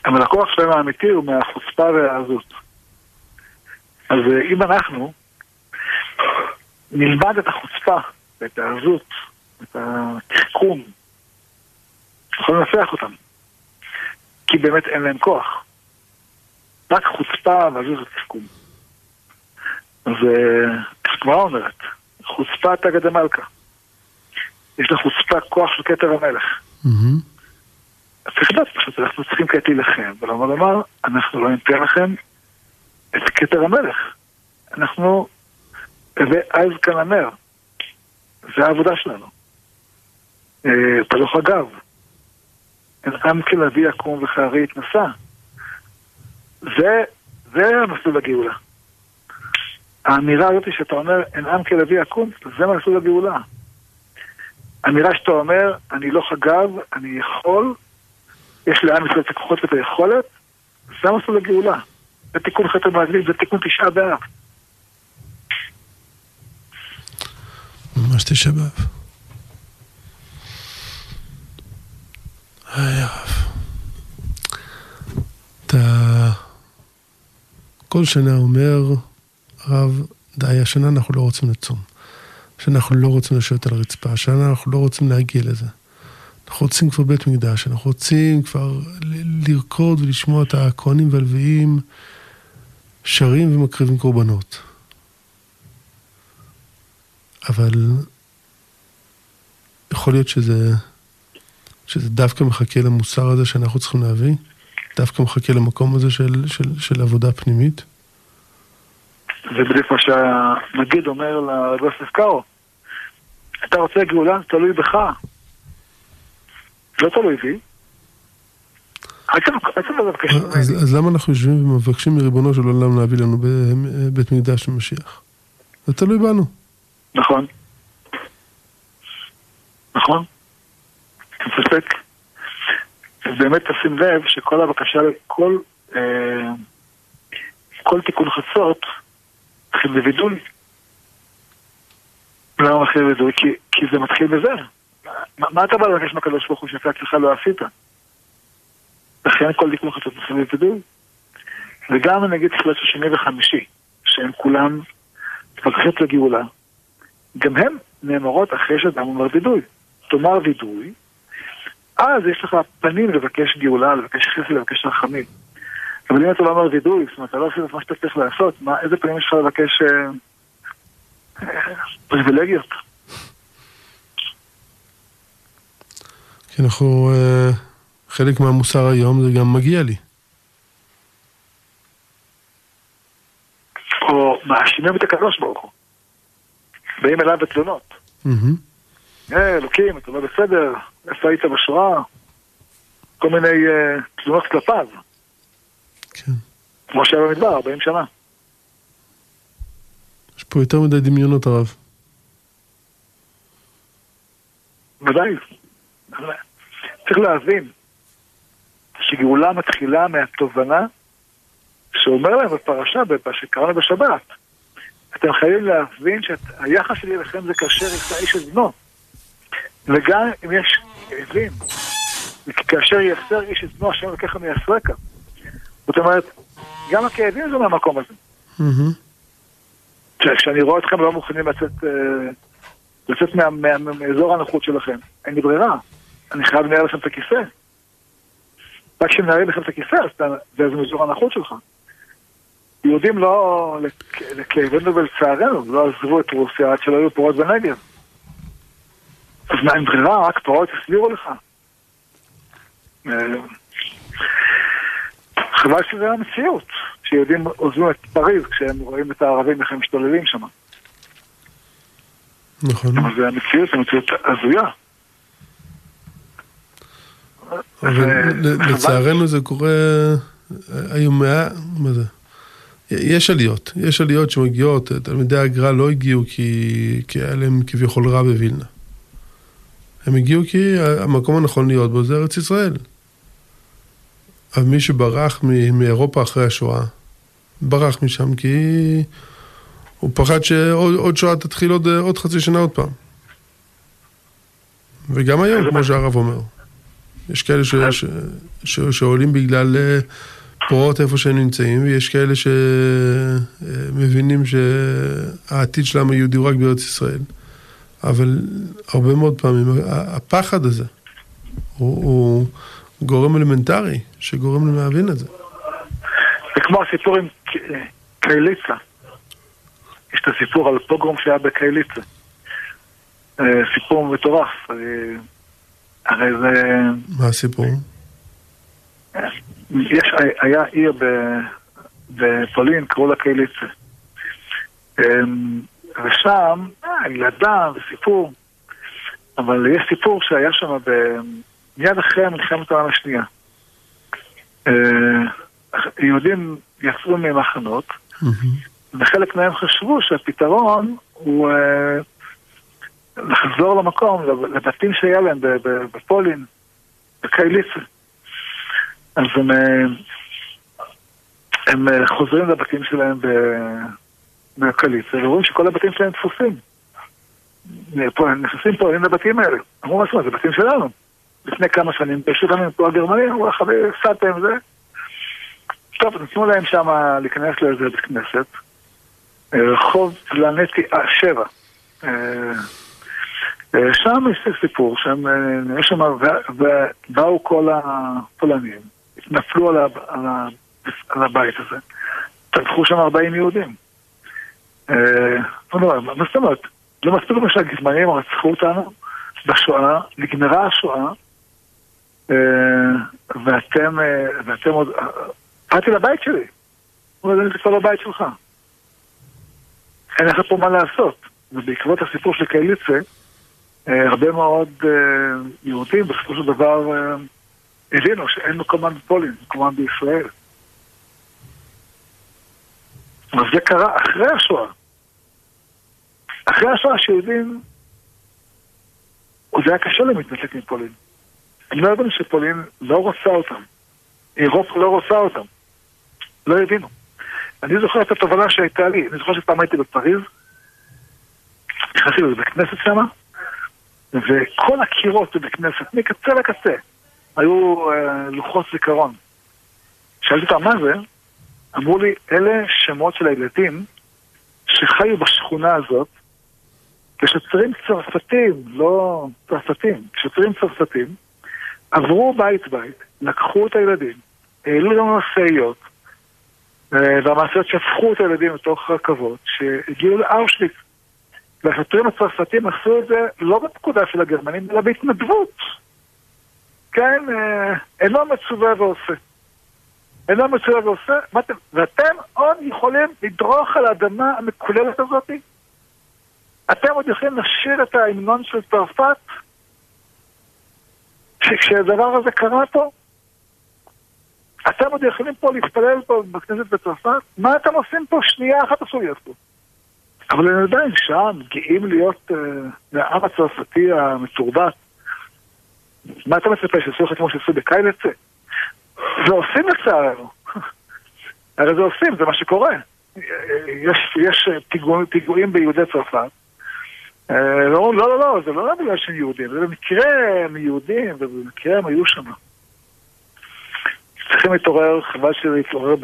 אבל הכוח שלהם האמיתי הוא מהחוצפה והעזות. אז אה, אם אנחנו נלמד את החוצפה ואת העזות, את התחכום, יכולים לנצח אותם. כי באמת אין להם כוח. רק חוצפה ועזות ותחכום. אז הגמרא אומרת, חוצפה תגד המלכה. יש לחוצפה כוח של כתר המלך. צריך לדעת פשוט, אנחנו צריכים כעת להילחם, ולומר לומר, אנחנו לא ניתן לכם את כתר המלך. אנחנו, ואז הנר. זה העבודה שלנו. פלוך אגב, אין עם כלביא יקום וכארי יתנשא. זה, זה המסלול הגאולה. האמירה הזאת שאתה אומר, אין עם כלביא יקום, זה מסלול הגאולה. אמירה שאתה אומר, אני לא חגב, אני יכול, יש לעם ישראל את הכוחות ואת היכולת, זה המסלול הגאולה. זה תיקון חטא המעגלים, זה תיקון תשעה באב. ממש תשעה באב. היי הרב. אתה כל שנה אומר, הרב, די, השנה אנחנו לא רוצים לצום. השנה אנחנו לא רוצים לשבת על הרצפה, השנה אנחנו לא רוצים להגיע לזה. אנחנו רוצים כבר בית מקדש, אנחנו רוצים כבר לרקוד ולשמוע את הכהנים והלוויים שרים ומקריבים קורבנות. אבל יכול להיות שזה, שזה דווקא מחכה למוסר הזה שאנחנו צריכים להביא? דווקא מחכה למקום הזה של, של, של עבודה פנימית? זה בדיוק מה שהנגיד אומר לרב יוסף קארו. אתה רוצה גאולה? תלוי בך. לא תלוי בי. אז, אז למה אנחנו יושבים ומבקשים מריבונו של עולם להביא לנו בית מקדש ומשיח? זה תלוי בנו. נכון. נכון. אין ספק. באמת תשים לב שכל הבקשה, כל, אה, כל תיקון חצות מתחיל בווידוי. למה מתחיל בווידוי? כי, כי זה מתחיל בזה. מה, מה אתה בא לבקש מהקדוש ברוך הוא שאתה אצלך לא עשית? לכן כל תיקון חצות מתחיל בווידוי. וגם נגיד תחילת של שני וחמישי, שהם כולם בקשות לגאולה, גם הם נאמרות אחרי שאדם אומר וידוי. תאמר וידוי, אז יש לך פנים לבקש גאולה, לבקש חסד, לבקש רחמים. אבל אם אתה לא אומר וידוי, זאת אומרת, אתה לא עושה את מה שאתה צריך לעשות, מה, איזה פנים יש לך לבקש אה, אה, פריבילגיות? כי אנחנו, אה, חלק מהמוסר היום זה גם מגיע לי. או מאשימים את הקדוש ברוך הוא. באים אליו בתלונות. אה, אלוקים, אתה לא בסדר, איפה היית בשואה? כל מיני uh, תלונות כלפיו. כן. כמו שהיה במדבר, 40 שנה. יש פה יותר מדי דמיונות הרב. ודאי. צריך להבין שגאולה מתחילה מהתובנה שאומר להם בפרשה, שקראנו בשבת, אתם חייבים להבין שהיחס שלי אליכם זה כאשר יצא איש את בנו. וגם אם יש כאבים, כאשר יחסר איש את בנו, השם לקחה מייסרקה. זאת אומרת, גם הכאבים זה מהמקום הזה. כשאני רואה אתכם לא מוכנים לצאת, אה, לצאת מאזור הנוחות שלכם, אין לי ברירה. אני חייב לנהל לכם את הכיסא. רק כשמנהלים לכם את הכיסא, אז זה מאזור הנוחות שלך. יהודים לא, לכאבנו ולצערנו, לא עזבו את רוסיה עד שלא היו פורות בנגב. אז מה, אין ברירה? רק פרות יסבירו לך. אה, חבל שזה המציאות, שיהודים עוזבו את פריז כשהם רואים את הערבים איך הם משתוללים שם. נכון. אבל זה המציאות, זו מציאות הזויה. אבל לצערנו זה קורה היום מה... מה זה? יש עליות, יש עליות שמגיעות, תלמידי הגר"א לא הגיעו כי היה להם כביכול רע בווילנה. הם הגיעו כי המקום הנכון להיות בו זה ארץ ישראל. אבל מי שברח מאירופה אחרי השואה, ברח משם כי הוא פחד שעוד שואה תתחיל עוד, עוד חצי שנה עוד פעם. וגם היום, כמו שהרב אומר. יש כאלה ש, ש, ש, שעולים בגלל פרועות איפה שהם נמצאים, ויש כאלה שמבינים שהעתיד של העם היהודי הוא רק בארץ ישראל. אבל הרבה מאוד פעמים הפחד הזה הוא, הוא גורם אלמנטרי שגורם לנו להבין את זה. זה כמו הסיפור עם קייליצה. יש את הסיפור על פוגרום שהיה בקייליצה. אה, סיפור מטורף. הרי זה... מה הסיפור? יש, היה עיר בפולין, קראו לה קייליצה. ושם, ילדה וסיפור, אבל יש סיפור שהיה שם ב... מיד אחרי מלחמת העולם השנייה. אה, יהודים יצאו ממחנות, וחלק מהם חשבו שהפתרון הוא אה, לחזור למקום, לבתים שהיה להם בפולין, בקייליצה. אז הם, אה, הם חוזרים לבתים שלהם בקליצה, ורואים שכל הבתים שלהם דפוסים. נכנסים פה, אין לבתים האלה. אמרו, אומרת, זה בתים שלנו. לפני כמה שנים, פשוט לנו פה הגרמנים, אמרו, חברים, הפסדתם זה. טוב, נתנו להם שם להיכנס לאיזה בית כנסת. אה, רחוב פלנטי שבע. אה, אה, שם יש סיפור, שם, יש שם, ובאו כל הפולנים, התנפלו על הבית הזה, טבחו שם 40 יהודים. מה זאת אומרת? לא מספיק מה שהגרמנים רצחו אותנו בשואה, נגמרה השואה, ואתם, ואתם עוד, באתי לבית שלי. הוא אומר, אני כבר לבית שלך. אין לך פה מה לעשות. ובעקבות הסיפור של קייליצה, אה, הרבה מאוד אה, יהודים בסופו של דבר אה, הבינו שאין מקומם בפולין, מקומם בישראל. אבל זה קרה אחרי השואה. אחרי השואה שיהודים, עוד היה קשה להם להתנתק מפולין. הם לא הבינו שפולין לא רוצה אותם. אירופה לא רוצה אותם. לא הבינו. אני זוכר את התובנה שהייתה לי, אני זוכר שפעם הייתי בפריז, נכנסתי לבית כנסת שם, וכל הקירות בבית כנסת, מקצה לקצה, היו אה, לוחות זיכרון. שאלתי אותם מה זה, אמרו לי, אלה שמות של הילדים שחיו בשכונה הזאת, ושוטרים צרפתים, לא צרפתים, שוטרים צרפתים, עברו בית בית, לקחו את הילדים, העלו לנו משאיות, אה, והמעשיות שפכו את הילדים לתוך רכבות שהגיעו לאושוויץ. והשוטרים הצרפתים עשו את זה לא בפקודה של הגרמנים, אלא בהתנדבות. כן, אה, אינו מצווה ועושה. אינו מצווה ועושה, ואתם עוד יכולים לדרוך על האדמה המקוללת הזאת? אתם עוד יכולים לשיר את ההמנון של צרפת? כשהדבר הזה קרה פה? אתם עוד יכולים פה להתפלל פה בכנסת בצרפת? מה אתם עושים פה? שנייה אחת אסור להיות פה. אבל הם עדיין שם, גאים להיות uh, העם הצרפתי המתורבת. מה אתה מצפה, שיעשו לך כמו שעשו בקיילצה? ועושים לצערנו. הרי זה עושים, זה מה שקורה. יש, יש פיגוע, פיגועים ביהודי צרפת. אה, לא, לא, לא, לא, זה לא בגלל שהם יהודים, זה במקרה הם יהודים, ובמקרה הם היו שם. צריכים להתעורר, חבל שזה יתעורר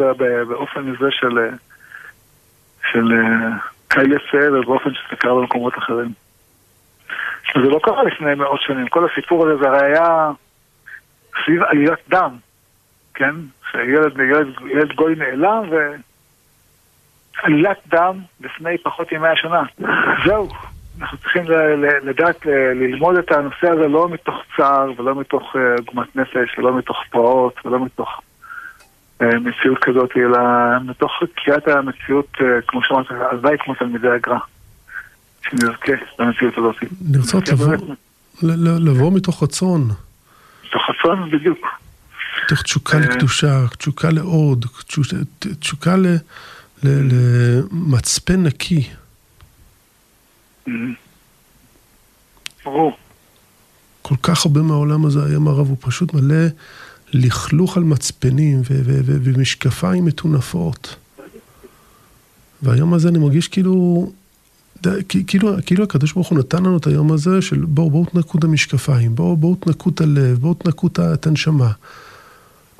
באופן הזה של, של קהל יפה ובאופן שזה קרה במקומות אחרים. זה לא קרה לפני מאות שנים, כל הסיפור הזה זה הרי היה סביב עלילת דם, כן? שילד ילד, ילד גוי נעלם ועלילת דם לפני פחות ממאה שנה. זהו, אנחנו צריכים לדעת ללמוד את הנושא הזה לא מתוך צער ולא מתוך אה, עוגמת נפש ולא מתוך פרעות ולא מתוך אה, מציאות כזאת, אלא מתוך קריאת המציאות, אה, כמו שאמרת, הלוואי כמו תלמידי הגר"א, שנזכה למציאות הזאת. לרצות לבוא מתוך רצון. מתוך רצון, בדיוק. מתוך תשוקה לקדושה, תשוקה לעוד, תשוקה למצפן נקי. ברור. כל כך הרבה מהעולם הזה היום הרב הוא פשוט מלא לכלוך על מצפנים ומשקפיים מטונפות. והיום הזה אני מרגיש כאילו, כאילו, כאילו הקדוש ברוך הוא נתן לנו את היום הזה של בואו, בואו תנקו את המשקפיים, בואו, בואו תנקו את הלב, בואו תנקו את הנשמה.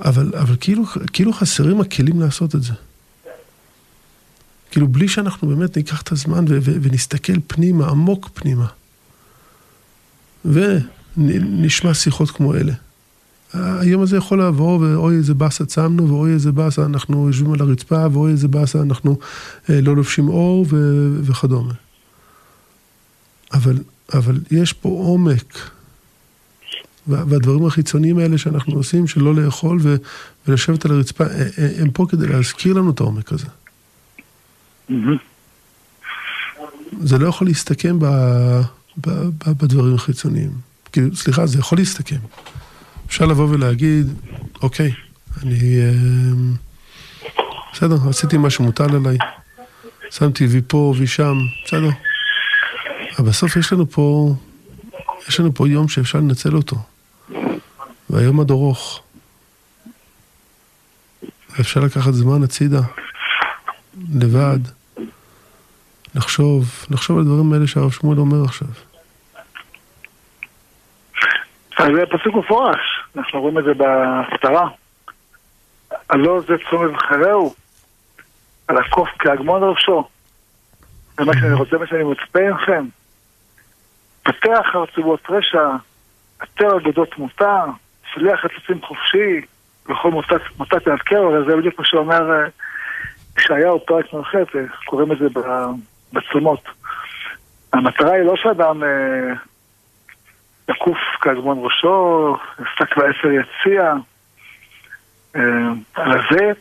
אבל, אבל כאילו, כאילו חסרים הכלים לעשות את זה. כאילו בלי שאנחנו באמת ניקח את הזמן ו- ו- ונסתכל פנימה, עמוק פנימה. ונשמע שיחות כמו אלה. היום הזה יכול לעבור, ואוי איזה באסה צמנו, ואוי איזה באסה אנחנו יושבים על הרצפה, ואוי איזה באסה אנחנו אה, לא לובשים אור ו- וכדומה. אבל, אבל יש פה עומק, והדברים החיצוניים האלה שאנחנו עושים, של לא לאכול ו- ולשבת על הרצפה, הם פה כדי להזכיר לנו את העומק הזה. זה לא יכול להסתכם ב, ב, ב, בדברים החיצוניים. כאילו, סליחה, זה יכול להסתכם. אפשר לבוא ולהגיד, אוקיי, אני... אה, בסדר, עשיתי מה שמוטל עליי. שמתי וי פה, וי שם, בסדר. אבל בסוף יש לנו פה, יש לנו פה יום שאפשר לנצל אותו. והיום עד ארוך. אפשר לקחת זמן הצידה, לבד, לחשוב, לחשוב על הדברים האלה שהרב שמואל אומר עכשיו. אז זה פסוק מפורש, אנחנו רואים את זה בהפטרה. הלא זה צום מבחרהו, על הקוף כהגמון ראשו. זה מה שאני רוצה, מה שאני מצפה ממכם. פתח ארצובות רשע, עטר אגדות תמותה, שליח חצוצים חופשי, וכל מוטת יעדכר, אבל זה בדיוק מה שאומר ישעיהו פרק מ"ח, קוראים את זה בצומות. המטרה היא לא שאדם אה, יקוף כהגמון ראשו, יפתק ועשר יציע, אה, על זה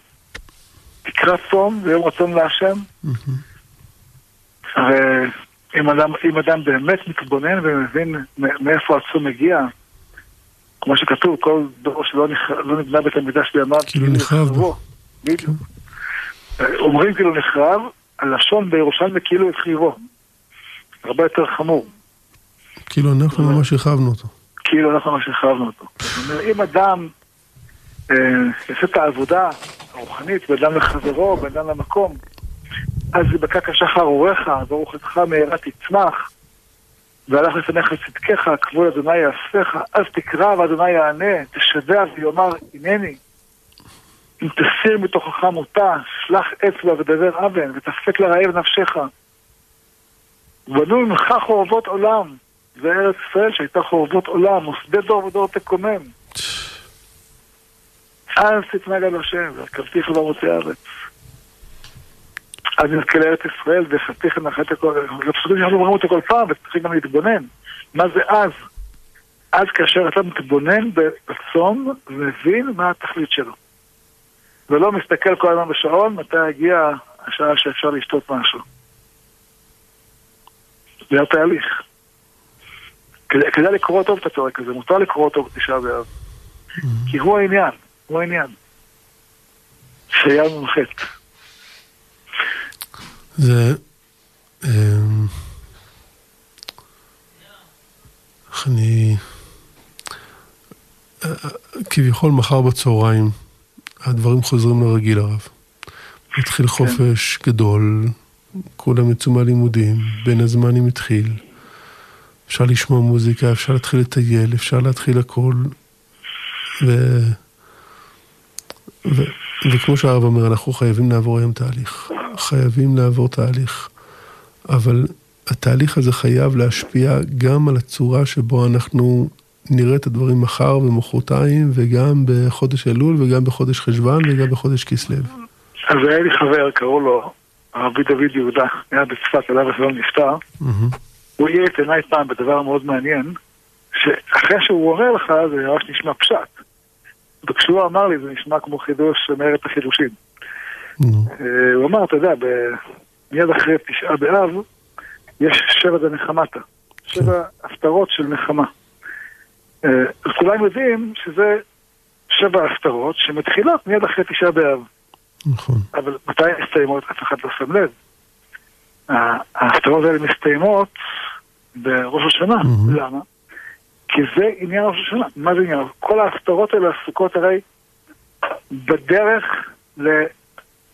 תקרא צום ויום רצון להשם. ואם אדם, אדם באמת מתבונן ומבין מאיפה הצום מגיע, כמו שכתוב, כל דור שלא לא נבנה בית המקדש בימיו, כאילו נחרב בו. בדיוק. אומרים כאילו נחרב, הלשון בירושלמי כאילו החריבו. הרבה יותר חמור. כאילו אנחנו ממש החרבנו אותו. כאילו אנחנו ממש החרבנו אותו. אם אדם אה, יעשה את העבודה הרוחנית, בין אדם לחברו, בין אדם למקום, אז יבקע כשחר אורך, ורוחתך מהרה תצמח, והלך לפניך צדקך, כבוד אדוני יאספך, אז תקרא ואדוני יענה, תשבע ויאמר הנני. אם תסיר מתוכך מותה, שלח אצבע ודבר אבן, ותפק לרעב נפשך. בנו ממך חורבות עולם, זה ארץ ישראל שהייתה חורבות עולם, ושדה דור ודור תקומם. אז תתנהג על השם, והקרבתיך במוצאי הארץ. אז נזכה לארץ ישראל, וחתיך נחת הכל, זה פסוקים שאנחנו אומרים אותו כל פעם, וצריכים גם להתבונן. מה זה אז? אז כאשר אתה מתבונן בצום, ומבין מה התכלית שלו. ולא מסתכל כל הזמן בשעון מתי הגיעה השעה שאפשר לשתות משהו. זה התהליך. כדאי, כדאי לקרוא טוב את הפרק הזה, מותר לקרוא טוב תשעה באב. כי הוא העניין, הוא העניין. שהיה לנו חטא. זה... אמ, איך אני... אה, אה, כביכול מחר בצהריים הדברים חוזרים לרגיל הרב. התחיל כן. חופש גדול, כולם יצאו מהלימודים, בין הזמנים התחיל. אפשר לשמוע מוזיקה, אפשר להתחיל לטייל, אפשר להתחיל הכל. ו... ו... וכמו שהרב אומר, אנחנו חייבים לעבור היום תהליך. חייבים לעבור תהליך. אבל התהליך הזה חייב להשפיע גם על הצורה שבו אנחנו נראה את הדברים מחר ומחרתיים, וגם בחודש אלול, וגם בחודש חשוון, וגם בחודש כסלו. אז היה לי חבר, קראו לו הרבי דוד יהודה, היה בצפת, עליו השלום נפטר. הוא יהיה את עיניי פעם בדבר מאוד מעניין, שאחרי שהוא אומר לך, זה ממש נשמע פשט. וכשהוא אמר לי, זה נשמע כמו חידוש שמארת החידושים. אה, הוא אמר, אתה יודע, מיד אחרי תשעה באב, יש שבע דנחמתה. שבע הפטרות של נחמה. אה, אז כולם יודעים שזה שבע הפטרות שמתחילות מיד אחרי תשעה באב. נכון. אבל מתי הן מסתיימות? אף אחד לא שם לב. ההפטרות האלה מסתיימות בראש השנה. למה? כי זה עניין ראש השנה. מה זה עניין? כל ההפטרות האלה עסוקות הרי בדרך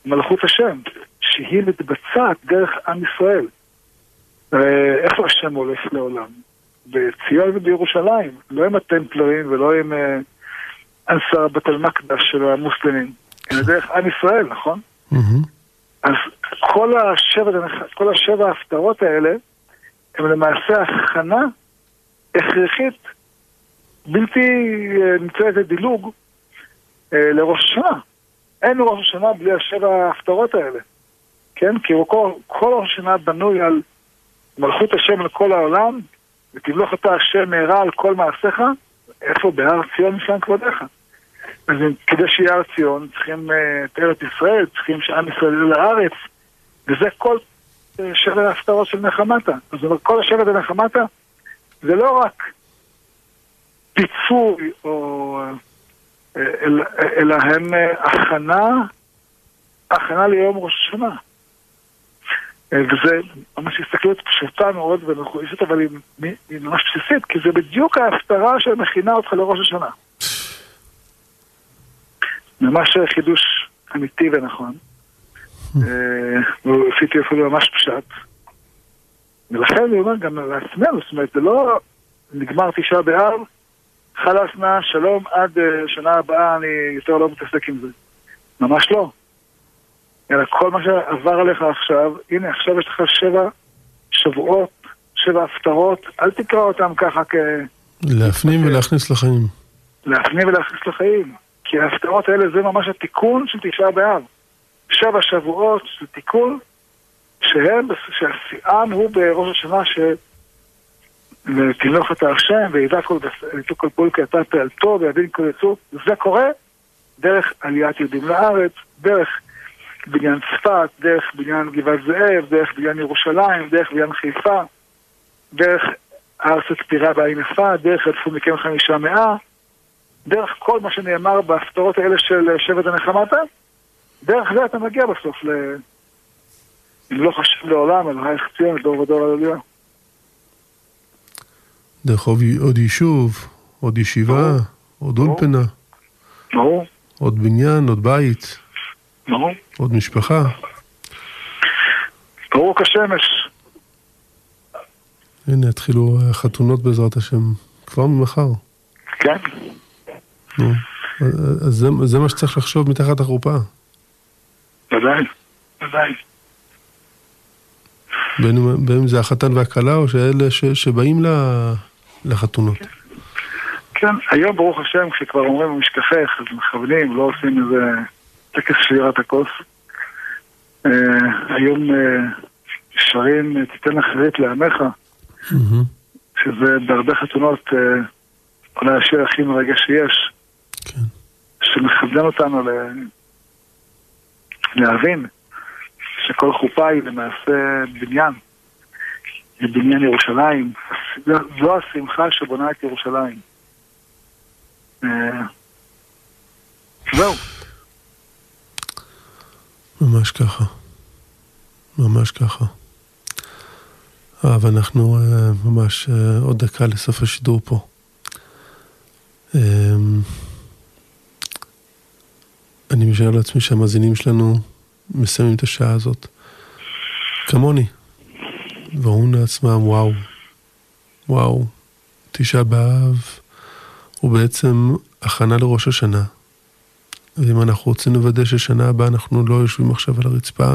למלכות השם, שהיא מתבצעת דרך עם ישראל. איפה השם הולך לעולם? בציון ובירושלים, לא עם הטמפלרים ולא עם, אה, אנסר בת אל-מקדש של המוסלמים, אלא דרך עם ישראל, נכון? אז כל השבע, כל השבע ההפטרות האלה הם למעשה הכנה הכרחית, בלתי אה, נמצאת לדילוג אה, לראש השנה. אין ראש השנה בלי השבע ההפטרות האלה, כן? כי כל, כל ראש השנה בנוי על מלכות השם על כל העולם, ותמלוך אתה השם מהרה על כל מעשיך, איפה בהר ציון משכן כבודיך. אז כדי שיהיה הר ציון, צריכים אה, את ארץ ישראל, צריכים שעם ישראל יהיה לארץ, וזה כל אה, שבע ההפטרות של נחמתה. זאת אומרת, כל השבע בנחמתה זה לא רק פיצוי, או, אה, אלא, אלא הם הכנה, הכנה ליום ראש השנה. וזה ממש הסתכלות פשוטה מאוד ומחוישת, אבל היא, ממש בסיסית, כי זה בדיוק ההפטרה שמכינה אותך לראש השנה. ממש חידוש אמיתי ונכון. ועשיתי אפילו ממש פשט. ולכן אני אומר גם לעצמנו, זאת אומרת, זה לא נגמר תשעה באב, חלאס נא, שלום, עד שנה הבאה אני יותר לא מתעסק עם זה. ממש לא. אלא כל מה שעבר עליך עכשיו, הנה עכשיו יש לך שבע שבועות, שבע הפטרות, אל תקרא אותם ככה כ... להפנים ולהכניס לחיים. להפנים ולהכניס לחיים. כי ההפטרות האלה זה ממש התיקון של תשעה באב. שבע שבועות זה תיקון שהם, שהשיאן הוא בראש השנה ותמלוך את השם וידע כל, כל פועל כי אתה פעלתו ויבין כל יצור. זה קורה דרך עליית יהודים לארץ, דרך בניין צפת, דרך בניין גבעת זאב, דרך בניין ירושלים, דרך בניין חיפה, דרך הארץ פטירה בעין יפה, דרך אלפו מכם חמישה מאה, דרך כל מה שנאמר בהפטרות האלה של שבט הנחמתה, דרך זה אתה מגיע בסוף ל... אם לא חשב לעולם, אלוהי ציון, דור ודור על עלייה. דרך עוד יישוב, עוד ישיבה, עוד אולפנה. ברור. עוד בניין, עוד בית. ברור. עוד משפחה. ברור כשמש. הנה, התחילו חתונות בעזרת השם, כבר ממחר. כן. נו, אז זה, זה מה שצריך לחשוב מתחת החופה. ודאי, ודאי. בין, אם זה החתן והכלה או שאלה ש, שבאים לחתונות. כן. היום ברוך השם כשכבר אומרים במשכחך אז מכוונים, לא עושים איזה טקס שבירת הכוס. Uh, היום uh, שרים תיתן אחרית לעמך. שזה בהרבה חתונות אולי השיר הכי מרגש שיש. כן. שמכוון אותנו. להבין שכל חופה היא למעשה בניין. היא בניין ירושלים. זו השמחה שבונה את ירושלים. אה, זהו. ממש ככה. ממש ככה. אבל אנחנו אה, ממש אה, עוד דקה לסוף השידור פה. אני משער לעצמי שהמאזינים שלנו מסיימים את השעה הזאת כמוני, ואומרים לעצמם, וואו, וואו, תשעה באב הוא בעצם הכנה לראש השנה. ואם אנחנו רוצים לוודא ששנה הבאה אנחנו לא יושבים עכשיו על הרצפה,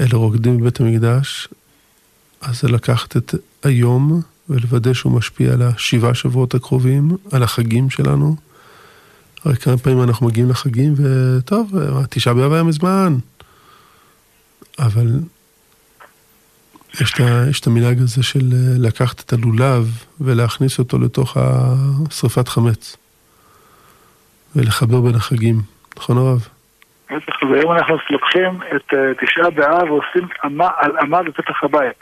אלא רוקדים בבית המקדש, אז זה לקחת את היום ולוודא שהוא משפיע על השבעה שבועות הקרובים, על החגים שלנו, הרי כמה פעמים אנחנו מגיעים לחגים, וטוב, תשעה באב היה מזמן. אבל יש את, המנהג הזה של אה, לקחת את הלולב ולהכניס אותו לתוך שרפת חמץ. ולחבר בין החגים. נכון הרב? בטח, ואם אנחנו לוקחים את אה, תשעה באב ועושים על עמה בפתח הבית.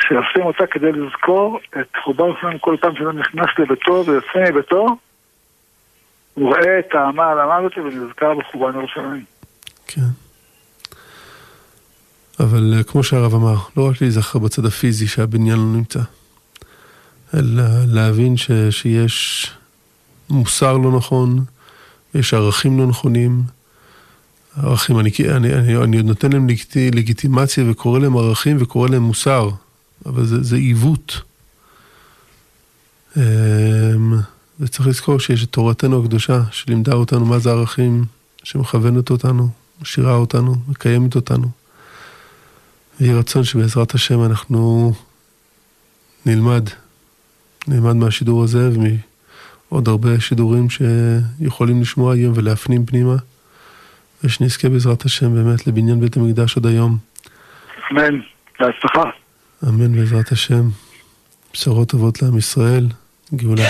שעושים אותה כדי לזכור את חורבן שלנו כל פעם שאדם נכנס לביתו ויוצא מביתו, הוא רואה את האמה על המוות ונזכר בחורבן ירושלים. כן. אבל אה, כמו שהרב אמר, לא רק להיזכר בצד הפיזי שהבניין לא נמצא, אלא להבין ש, שיש מוסר לא נכון, יש ערכים לא נכונים. ערכים, אני, אני, אני, אני נותן להם לגיטימציה וקורא להם ערכים וקורא להם מוסר, אבל זה, זה עיוות. אמ, וצריך לזכור שיש את תורתנו הקדושה, שלימדה אותנו מה זה ערכים, שמכוונת אותנו, משאירה אותנו, מקיימת אותנו. ויהי רצון שבעזרת השם אנחנו נלמד, נלמד מהשידור הזה ומעוד הרבה שידורים שיכולים לשמוע היום ולהפנים פנימה, ושנזכה בעזרת השם באמת לבניין בית המקדש עוד היום. אמן, בהצלחה. אמן בעזרת השם. בשורות טובות לעם ישראל, גאולה.